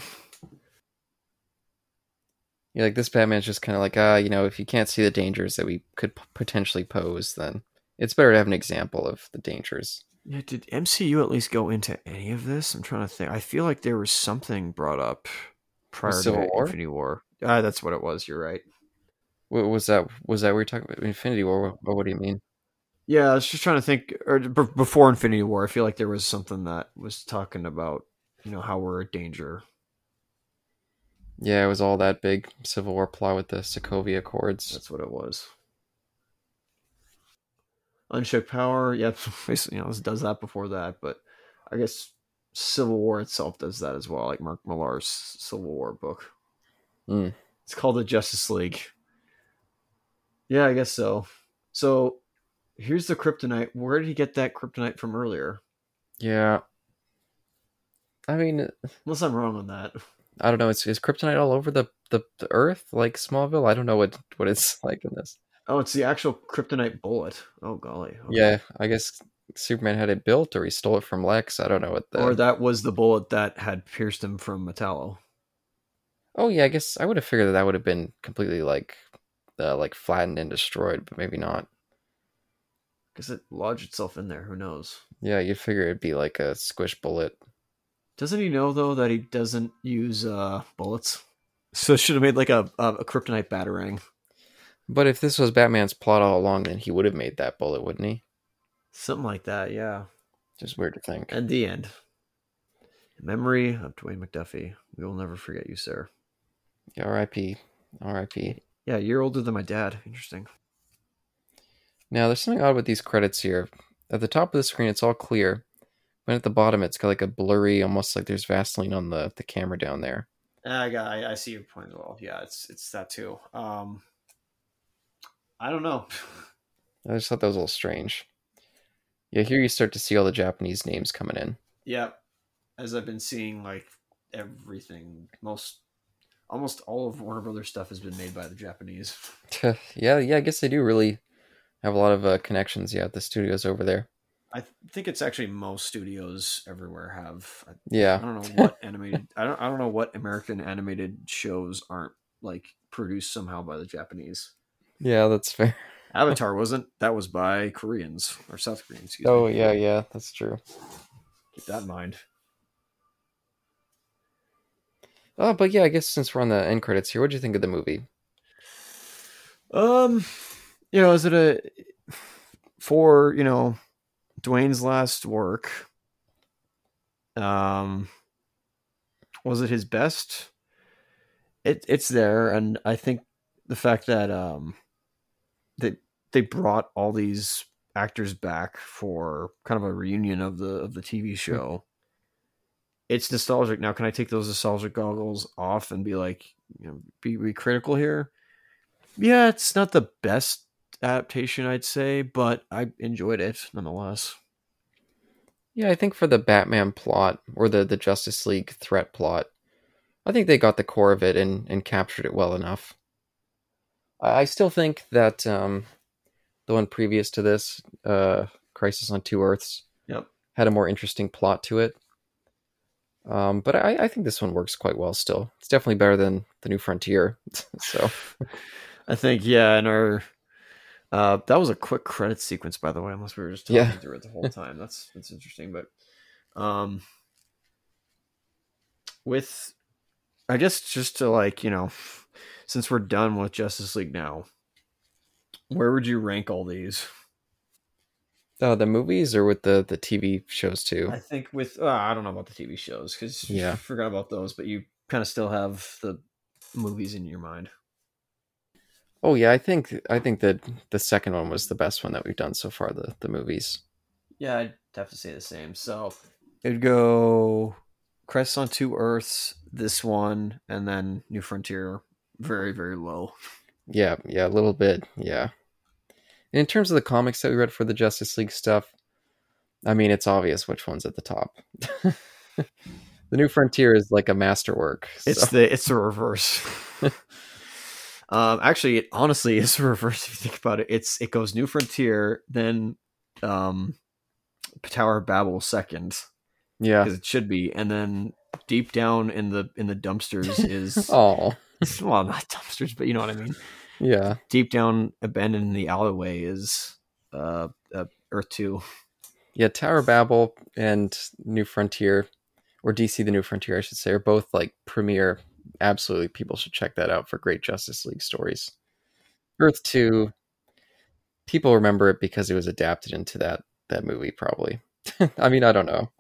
Yeah, like this Batman's just kind of like, ah, you know, if you can't see the dangers that we could p- potentially pose, then it's better to have an example of the dangers. Yeah, did MCU at least go into any of this? I'm trying to think. I feel like there was something brought up prior Civil to War? Infinity War. Ah, that's what it was. You're right. What was that? Was that we were talking about Infinity War? What, what do you mean? Yeah, I was just trying to think. Or b- before Infinity War, I feel like there was something that was talking about, you know, how we're a danger. Yeah, it was all that big Civil War plot with the Sokovia Accords. That's what it was. Unshook Power, yeah, basically, you know, this does that before that, but I guess Civil War itself does that as well, like Mark Millar's Civil War book. Hmm. It's called the Justice League. Yeah, I guess so. So here's the kryptonite. Where did he get that kryptonite from earlier? Yeah. I mean, Unless I'm wrong on that. I don't know. It's is kryptonite all over the, the, the Earth like Smallville? I don't know what, what it's like in this. Oh, it's the actual kryptonite bullet. Oh golly. Okay. Yeah, I guess Superman had it built or he stole it from Lex. I don't know what the. Or that was the bullet that had pierced him from Metallo. Oh yeah, I guess I would have figured that that would have been completely like, uh, like flattened and destroyed, but maybe not. Because it lodged itself in there. Who knows? Yeah, you'd figure it'd be like a squish bullet. Doesn't he know though that he doesn't use uh, bullets? So should have made like a, a a kryptonite batarang. But if this was Batman's plot all along, then he would have made that bullet, wouldn't he? Something like that, yeah. Just weird to think. And the end. In memory of Dwayne McDuffie. We will never forget you, sir. R.I.P. R.I.P. Yeah, you're older than my dad. Interesting. Now, there's something odd with these credits here. At the top of the screen, it's all clear, but at the bottom, it's got like a blurry, almost like there's Vaseline on the, the camera down there. I got. I, I see your point as well. Yeah, it's it's that too. Um, I don't know. I just thought that was a little strange. Yeah, here you start to see all the Japanese names coming in. yeah, as I've been seeing, like everything, most, almost all of Warner Brothers stuff has been made by the Japanese. yeah, yeah, I guess they do really have a lot of uh, connections. Yeah, the studios over there. I th- think it's actually most studios everywhere have. I, I don't know what animated. I don't. I don't know what American animated shows aren't like produced somehow by the Japanese. Yeah, that's fair. Avatar wasn't. That was by Koreans or South Koreans. Excuse Oh me. yeah, yeah, that's true. Keep that in mind. Oh, but yeah, I guess since we're on the end credits here, what do you think of the movie? Um, you know, is it a for you know Dwayne's last work? Um, was it his best? It it's there, and I think the fact that um they brought all these actors back for kind of a reunion of the of the TV show. It's nostalgic. Now, can I take those nostalgic goggles off and be like, you know, be, be critical here? Yeah, it's not the best adaptation, I'd say, but I enjoyed it nonetheless. Yeah, I think for the Batman plot or the the Justice League threat plot, I think they got the core of it and and captured it well enough. I, I still think that um, the one previous to this, uh, Crisis on Two Earths, Yep. had a more interesting plot to it. Um, but I, I think this one works quite well still. It's definitely better than the New Frontier. so I think, yeah, and our uh, that was a quick credit sequence, by the way, unless we were just talking Yeah. through it the whole time. That's that's interesting, but um, with I guess just to like you know, since we're done with Justice League now, where would you rank all these? uh, the movies or with the the TV shows too. I think with uh, I don't know about the TV shows because Yeah. you forgot about those, but you kind of still have the movies in your mind. Oh yeah, I think I think that the second one was the best one that we've done so far. The the movies. Yeah, I'd have to say the same. So it'd go Crisis on Two Earths, this one, and then New Frontier, very very low. Yeah, yeah, a little bit. Yeah. And in terms of the comics that we read for the Justice League stuff, I mean, it's obvious which one's at the top. the New Frontier is like a masterwork. It's the it's the reverse. um, actually, it honestly is the reverse if you think about it. It's it goes New Frontier, then um, Tower of Babel second yeah. because it should be, and then deep down in the in the dumpsters is Oh, well not dumpsters, but you know what I mean. yeah. Deep down, abandoned in the alleyway is uh, uh Earth Two. Yeah, Tower of Babel and New Frontier, or DC the New Frontier, I should say, are both like premier. Absolutely, people should check that out for great Justice League stories. Earth 2, people remember it because it was adapted into that that movie, probably. I mean, I don't know.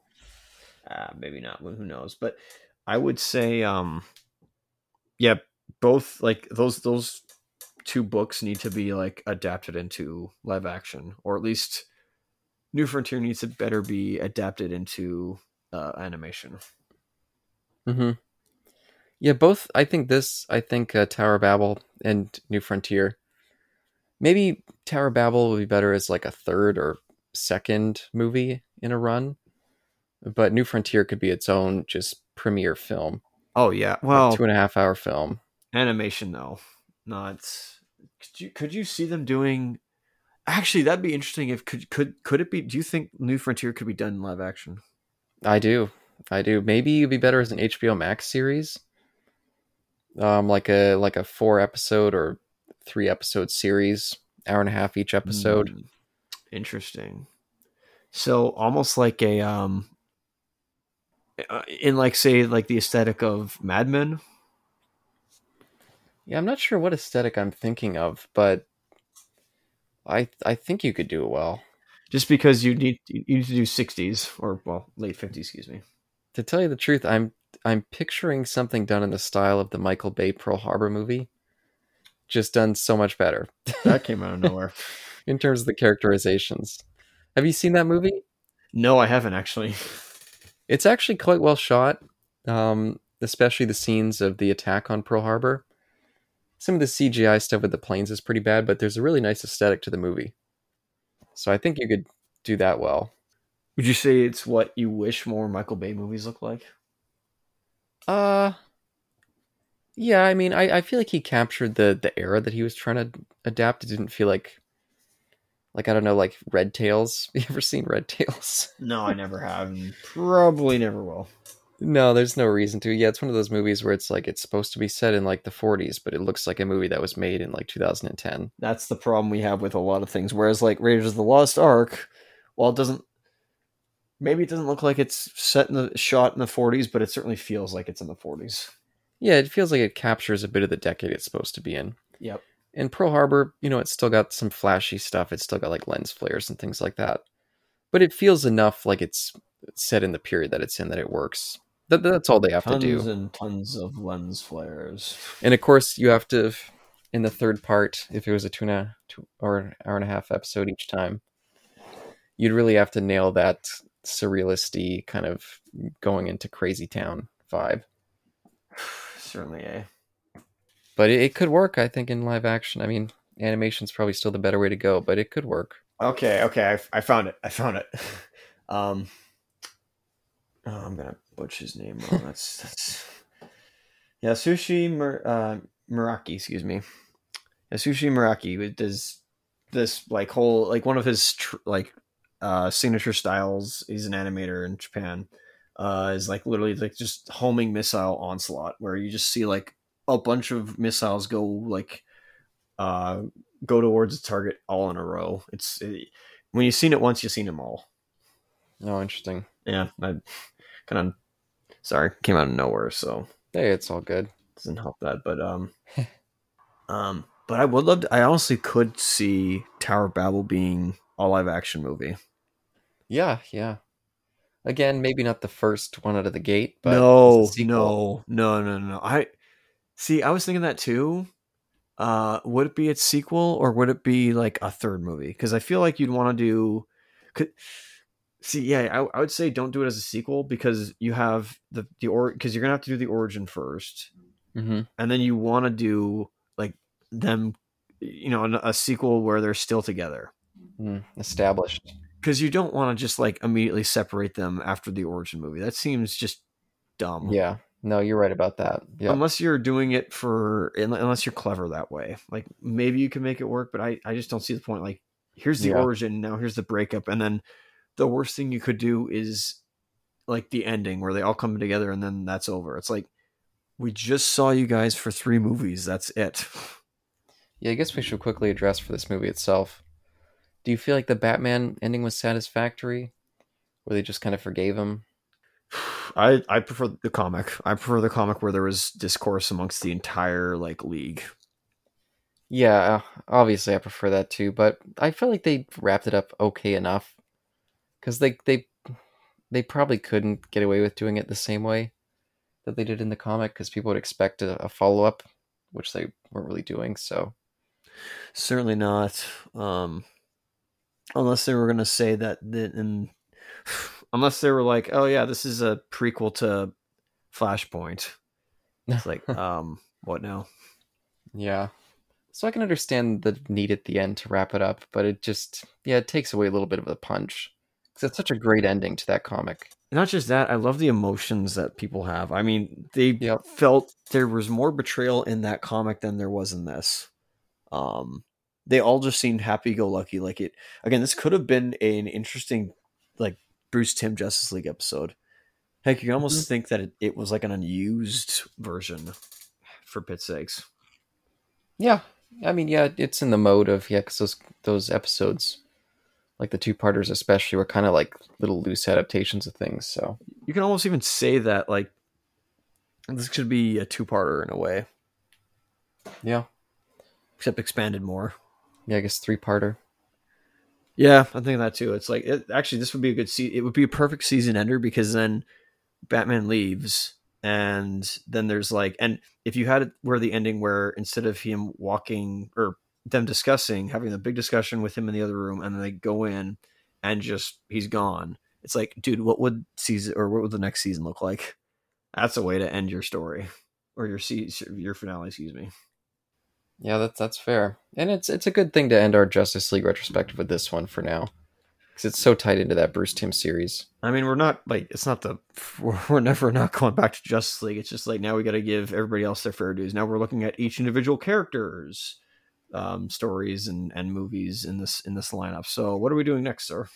uh, maybe not who knows but i would say um yeah both like those those two books need to be like adapted into live action or at least new frontier needs to better be adapted into uh, animation hmm Yeah, both. I think this. I think uh, Tower Babel and New Frontier. Maybe Tower Babel would be better as like a third or second movie in a run, but New Frontier could be its own just premiere film, oh yeah well two and a half hour film. animation though not could you could you see them doing actually that'd be interesting if could could could it be do you think new frontier could be done in live action I do, I do. Maybe it'd be better as an HBO Max series, um, like a like a four episode or three episode series, hour and a half each episode. Mm, interesting. So almost like a um Uh, in like say like the aesthetic of Mad Men. Yeah, I'm not sure what aesthetic I'm thinking of, but I I think you could do it well. Just because you need you need to do 60s or well late 50s, excuse me. To tell you the truth, I'm I'm picturing something done in the style of the Michael Bay Pearl Harbor movie, just done so much better That came out of nowhere. in terms of the characterizations. Have you seen that movie? no, I haven't actually. It's actually quite well shot, um, especially the scenes of the attack on Pearl Harbor. Some of the CGI stuff with the planes is pretty bad, but there's a really nice aesthetic to the movie. So I think you could do that well. Would you say it's what you wish more Michael Bay movies look like? Uh yeah, I mean I, I feel like he captured the the era that he was trying to adapt. It didn't feel like like I don't know, like Red Tails. You ever seen Red Tails? No, I never have and probably never will. no, there's no reason to. Yeah, it's one of those movies where it's like it's supposed to be set in like the 40s, but it looks like a movie that was made in like 2010. That's the problem we have with a lot of things. Whereas like Raiders of the Lost Ark, while it doesn't maybe it doesn't look like it's set in the shot in the 40s, but it certainly feels like it's in the 40s. Yeah, it feels like it captures a bit of the decade it's supposed to be in. Yep. And Pearl Harbor, you know, it's still got some flashy stuff. It's still got like lens flares and things like that. But it feels enough like it's set in the period that it's in that it works. That, that's all they have Tons to do. Tons and tons of lens flares. And of course, you have to, in the third part, if it was a two and a two or an hour and a half episode each time, you'd really have to nail that surrealisty kind of going into crazy town vibe. Certainly, eh? But it, it could work, I think, in live action. I mean, animation's probably still the better way to go, but it could work. Okay, okay, I, I found it. I found it. Um, oh, I'm gonna butch his name. Oh, that's that's Yasushi Mur- uh, Muraki. Excuse me, Yasushi Muraki does this like whole like one of his tr- like uh signature styles. He's an animator in Japan. Uh, is like literally like just homing missile onslaught, where you just see like a bunch of missiles go like uh go towards a target all in a row. It's it, when you've seen it once, you've seen them all. Oh, interesting. Yeah, I kind of sorry came out of nowhere, so Hey, it's all good. doesn't help that. But um, um, but I would love to. I honestly could see Tower of Babel being a live action movie. Yeah, yeah. Again, maybe not the first one out of the gate, but no, as a sequel- no, no, no, no. I see. I was thinking that too, Uh, would it be its sequel or would it be like a third movie? Because I feel like you'd want to do. Could, see, yeah, I, I would say don't do it as a sequel because you have the the or because you're gonna have to do the origin first, Mm-hmm. and then you want to do like them, you know, a, a sequel where they're still together. Mm, established. Because you don't want to just like immediately separate them after the origin movie. That seems just dumb. Yeah. No, you're right about that. Yeah. unless you're doing it for unless you're clever that way like maybe you can make it work but i i just don't see the point like here's the Yeah. origin now here's the breakup and then the worst thing you could do is like the ending where they all come together and then that's over it's like we just saw you guys for three movies that's it Yeah, I guess we should quickly address for this movie itself. Do you feel like the Batman ending was satisfactory? Where they just kind of forgave him? I i prefer the comic i prefer the comic where there was discourse amongst the entire like league Yeah, obviously I prefer that too, but I feel like they wrapped it up okay enough. Cuz they they they probably couldn't get away with doing it the same way that they did in the comic cuz people would expect a, a follow-up, which they weren't really doing, so Certainly not. Um, unless they were going to say that, that in, unless they were like, oh yeah, this is a prequel to Flashpoint. It's like, um, what now? Yeah. So I can understand the need at the end to wrap it up, but it just yeah, it takes away a little bit of the punch. Cuz it's such a great ending to that comic. Not just that, I love the emotions that people have. I mean, they Yep. felt there was more betrayal in that comic than there was in this. Um, they all just seemed happy-go-lucky. Like it again, this could have been an interesting, like Bruce Timm Justice League episode. Heck, you almost mm-hmm. think that it, it was like an unused version, for pit's sakes. Yeah. I mean, yeah, it's in the mode of yeah, cuz those those episodes like the two-parters especially were kind of like little loose adaptations of things, so You can almost even say that like this could be a two-parter in a way, yeah. except expanded more. Yeah, I guess three-parter. Yeah, I think that too. It's like it, actually this would be a good se- it would be a perfect season ender because then Batman leaves and then there's like and if you had it where the ending where instead of him walking or them discussing having a big discussion with him in the other room and then they go in and just he's gone. It's like, dude, what would season or what would the next season look like? That's a way to end your story or your se- your finale, excuse me. Yeah, that's that's fair. And it's it's a good thing to end our Justice League retrospective with this one for now. Cuz it's so tied into that Bruce Timm series. I mean, we're not like it's not the we're, we're never not going back to Justice League. It's just like now we got to give everybody else their fair dues. Now we're looking at each individual characters, um, stories and and movies in this in this lineup. So what are we doing next, sir?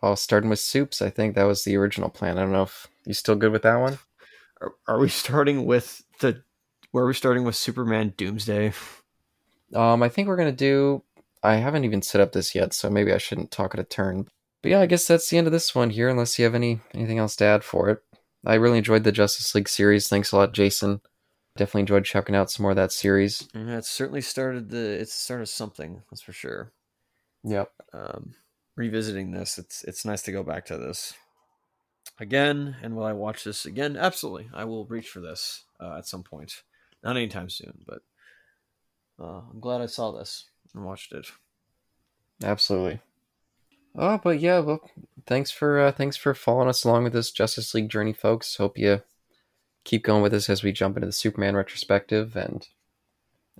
Oh, starting with soups. I think that was the original plan. I don't know if you still good with that one. Are, are we starting with the? Where are we starting with Superman Doomsday? Um, I think we're gonna do. I haven't even set up this yet, so maybe I shouldn't talk at a turn. But yeah, I guess that's the end of this one here. Unless you have any anything else to add for it. I really enjoyed the Justice League series. Thanks a lot, Jason. Definitely enjoyed checking out some more of that series. Yeah, it certainly started the. It's started something. That's for sure. Yep. um, revisiting this, it's it's nice to go back to this again. And will I watch this again? Absolutely, I will reach for this uh, at some point. Not anytime soon, but uh, I'm glad I saw this and watched it. Absolutely. Oh, but yeah, well, thanks for uh, thanks for following us along with this Justice League journey, folks. Hope you keep going with us as we jump into the Superman retrospective. And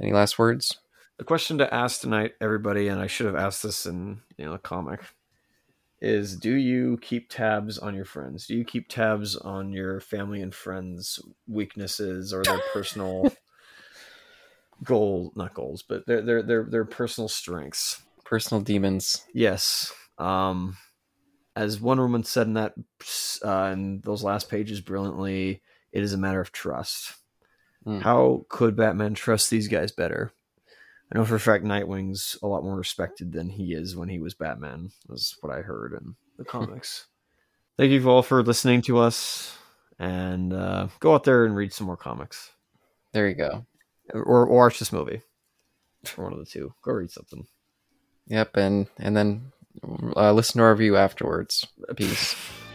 any last words? The question to ask tonight, everybody, and I should have asked this in you know the comic, is: Do you keep tabs on your friends? Do you keep tabs on your family and friends' weaknesses or their personal goal? Not goals, but their their their their personal strengths. Personal demons. Yes. Um, as one woman said in that uh, in those last pages brilliantly, it is a matter of trust. Mm. How could Batman trust these guys better? I know for a fact Nightwing's a lot more respected than he is when he was Batman. Was what I heard in the comics. Thank you all for listening to us, and uh, go out there and read some more comics, There you go. Or, or watch this movie, or one of the two. Go read something. Yep, and and then uh, listen to our review afterwards. Peace.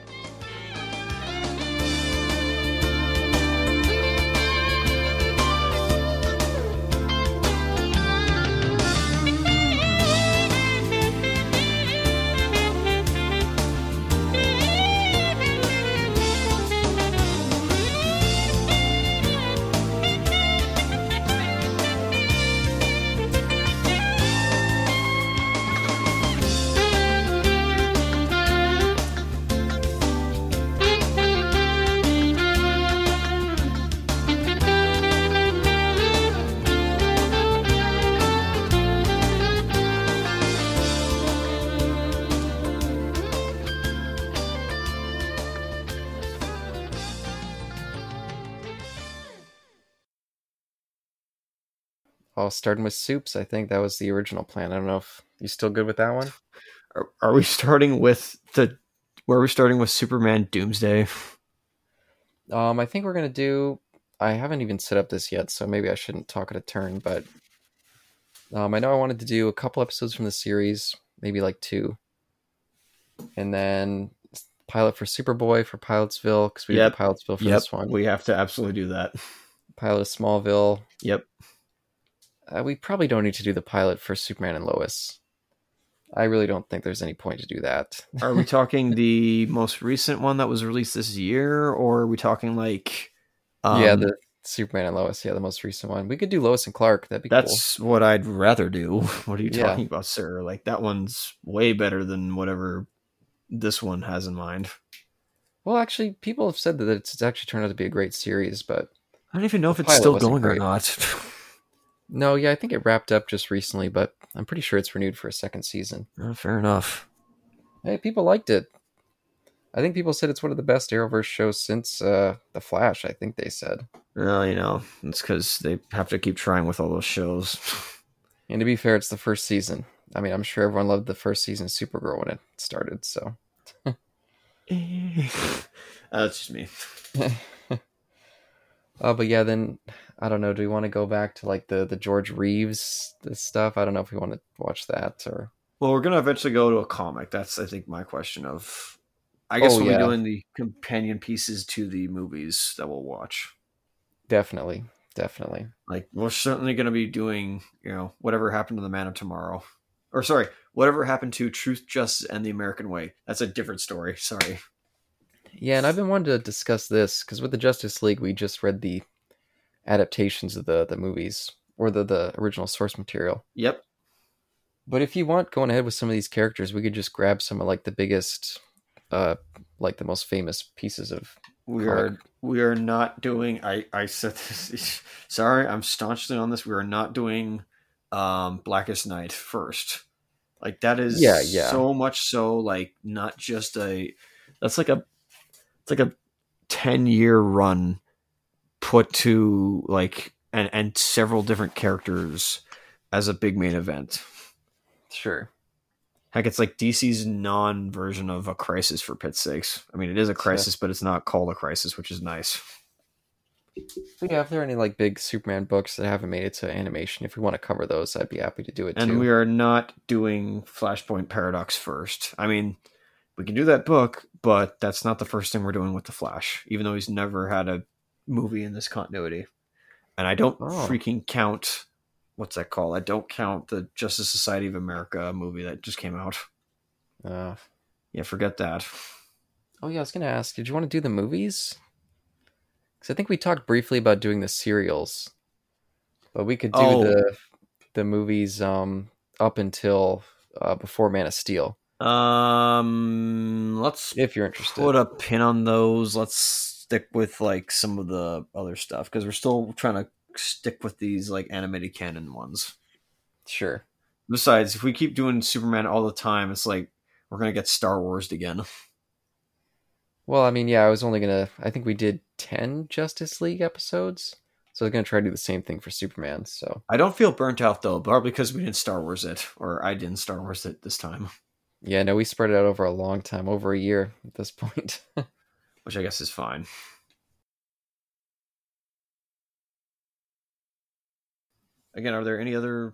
starting with soups. I think that was the original plan. I don't know if you still good with that one. Are, are we starting with the? Where are we starting with Superman Doomsday? Um, I think we're gonna do. I haven't even set up this yet, so maybe I shouldn't talk at a turn. But um, I know I wanted to do a couple episodes from the series, maybe like two, and then pilot for Superboy for Pilotsville because we Yep. did Pilotsville for Yep, this one. we have to absolutely do that. pilot of Smallville. Yep. Uh, we probably don't need to do the pilot for Superman and Lois. I really don't think there's any point to do that. Are we talking the most recent one that was released this year, or are we talking like? yeah, um, the Superman and Lois. Yeah, the most recent one. We could do Lois and Clark. That'd be That's what I'd rather do. What are you Yeah. talking about, sir? Like that one's way better than whatever this one has in mind. Well, actually, people have said that it's actually turned out to be a great series, but I don't even know if it's still going or great. not. no, yeah, I think it wrapped up just recently, but I'm pretty sure it's renewed for a second season. Uh, fair enough. Hey, people liked it. I think people said it's one of the best Arrowverse shows since uh, The Flash. I think they said. Well, you know, it's because they have to keep trying with all those shows. And to be fair, it's the first season. I mean, I'm sure everyone loved the first season of Supergirl when it started. So, uh, that's just me. uh, but yeah, then I don't know. Do we want to go back to like the the George Reeves stuff? I don't know if we want to watch that or. Well, we're gonna eventually go to a comic. That's, I think, my question of. I guess Oh, we'll yeah. be doing the companion pieces to the movies that we'll watch. Definitely, definitely. Like we're certainly going to be doing, you know, whatever happened to the Man of Tomorrow, or sorry, whatever happened to Truth, Justice, and the American Way. That's a different story. Sorry. Yeah, and I've been wanting to discuss this because with the Justice League, we just read the adaptations of the the movies or the the original source material. Yep. But if you want going ahead with some of these characters, we could just grab some of like the biggest, uh, like the most famous pieces of. We Comic. are we are not doing. I I said this. Sorry, I'm staunchly on this. We are not doing um Blackest Night first. Like that is Yeah, yeah. so much so like not just a. That's like a. It's like a ten year run put to like and and several different characters as a big main event. Sure. Heck, it's like DC's non version of a crisis for pit's sakes. I mean, it is a crisis, but it's not called a crisis, which is nice. But yeah, if there are any like big Superman books that haven't made it to animation, if we want to cover those, I'd be happy to do it And too. we are not doing Flashpoint Paradox first. I mean, we can do that book, but that's not the first thing we're doing with the Flash, even though he's never had a movie in this continuity. And I don't Oh. freaking count what's that called? I don't count the Justice Society of America movie that just came out. Uh, Yeah, forget that. oh yeah, I was gonna ask, did you want to do the movies? Because I think we talked briefly about doing the serials, but we could do Oh. the the movies um up until uh, before Man of Steel, Um, let's if you're interested. put a pin on those. Let's stick with like some of the other stuff because we're still trying to stick with these like animated canon ones. Sure. Besides, if we keep doing Superman all the time, it's like we're gonna get Star Wars again. Well, I mean, yeah, I was only gonna. I think we did ten Justice League episodes, so I was gonna try to do the same thing for Superman. So I don't feel burnt out though, probably because we didn't Star Wars it, or I didn't Star Wars it this time, yeah, no, we spread it out over a long time, over a year at this point. which I guess is fine. Again, are there any other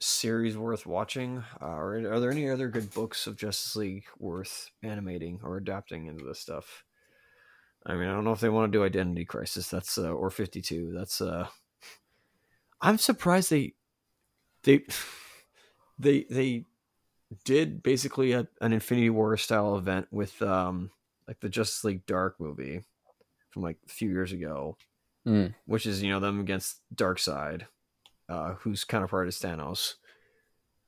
series worth watching? Uh, or are there any other good books of Justice League worth animating or adapting into this stuff? I mean, I don't know if they want to do Identity Crisis. That's uh, or Fifty Two. That's uh, I'm surprised they they they they did basically a, an Infinity War style event with um like the Justice League Dark movie from like a few years ago, Hmm. which is you know them against Darkseid, uh, whose counterpart is Thanos.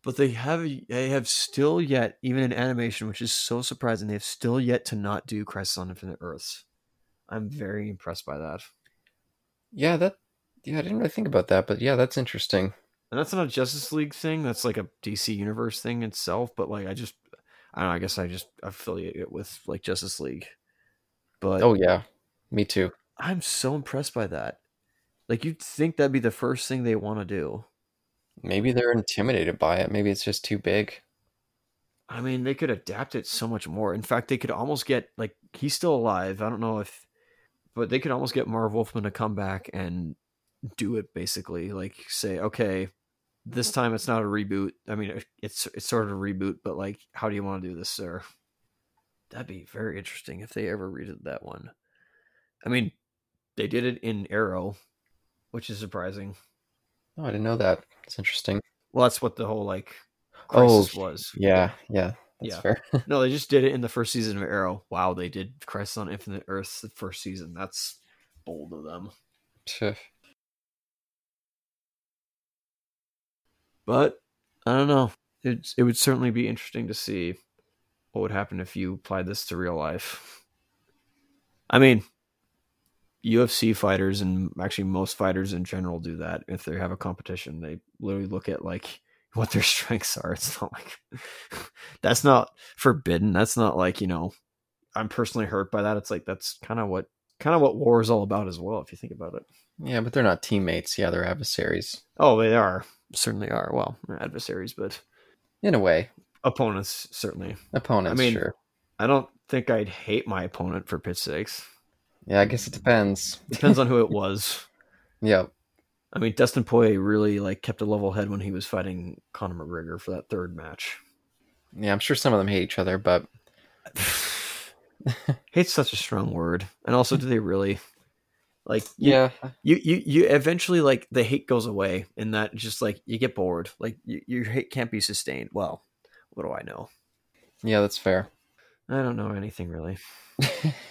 But they have they have still yet even in animation, which is so surprising, they have still yet to not do Crisis on Infinite Earths. I'm very impressed by that. yeah, that. Yeah, I didn't really think about that, but yeah, that's interesting. And that's not a Justice League thing. That's like a DC Universe thing itself. But like, I just, I don't know. I guess I just affiliate it with like Justice League. But Oh yeah, me too. I'm so impressed by that. Like, you'd think that'd be the first thing they want to do. Maybe they're intimidated by it. Maybe it's just too big. I mean, they could adapt it so much more. In fact, they could almost get like he's still alive. I don't know if, but they could almost get Marv Wolfman to come back and do it basically. Like say, okay, this time it's not a reboot. I mean, it's it's sort of a reboot, but like, how do you want to do this, sir? That'd be very interesting if they ever redid that one. I mean, they did it in Arrow, which is surprising. Oh, I didn't know that. It's interesting. Well, that's what the whole like Oh, crisis was. Yeah, yeah, that's Yeah. fair. No, they just did it in the first season of Arrow. Wow, they did Crisis on Infinite Earths the first season. That's bold of them. But I don't know. It's, it would certainly be interesting to see what would happen if you applied this to real life. I mean, UFC fighters and actually most fighters in general do that. If they have a competition, they literally look at like what their strengths are. It's not like that's not forbidden. That's not like, you know, I'm personally hurt by that. It's like that's kind of what kind of what war is all about as well, if you think about it. Yeah, but they're not teammates. Yeah, they're adversaries Oh, they are. Certainly are. Well, adversaries, but in a way. opponents certainly. Opponents, I mean- sure. I don't think I'd hate my opponent for pitch sakes. Yeah, I guess it depends. Depends on who it was. Yeah, I mean, Dustin Poirier really like kept a level head when he was fighting Conor McGregor for that third match. yeah. I'm sure some of them hate each other, but Hate's such a strong word, and also, do they really? Like, you, yeah, you, you, you eventually like the hate goes away, and that just like you get bored. Like, you, your hate can't be sustained. Well, what do I know? yeah, that's fair. I don't know anything really.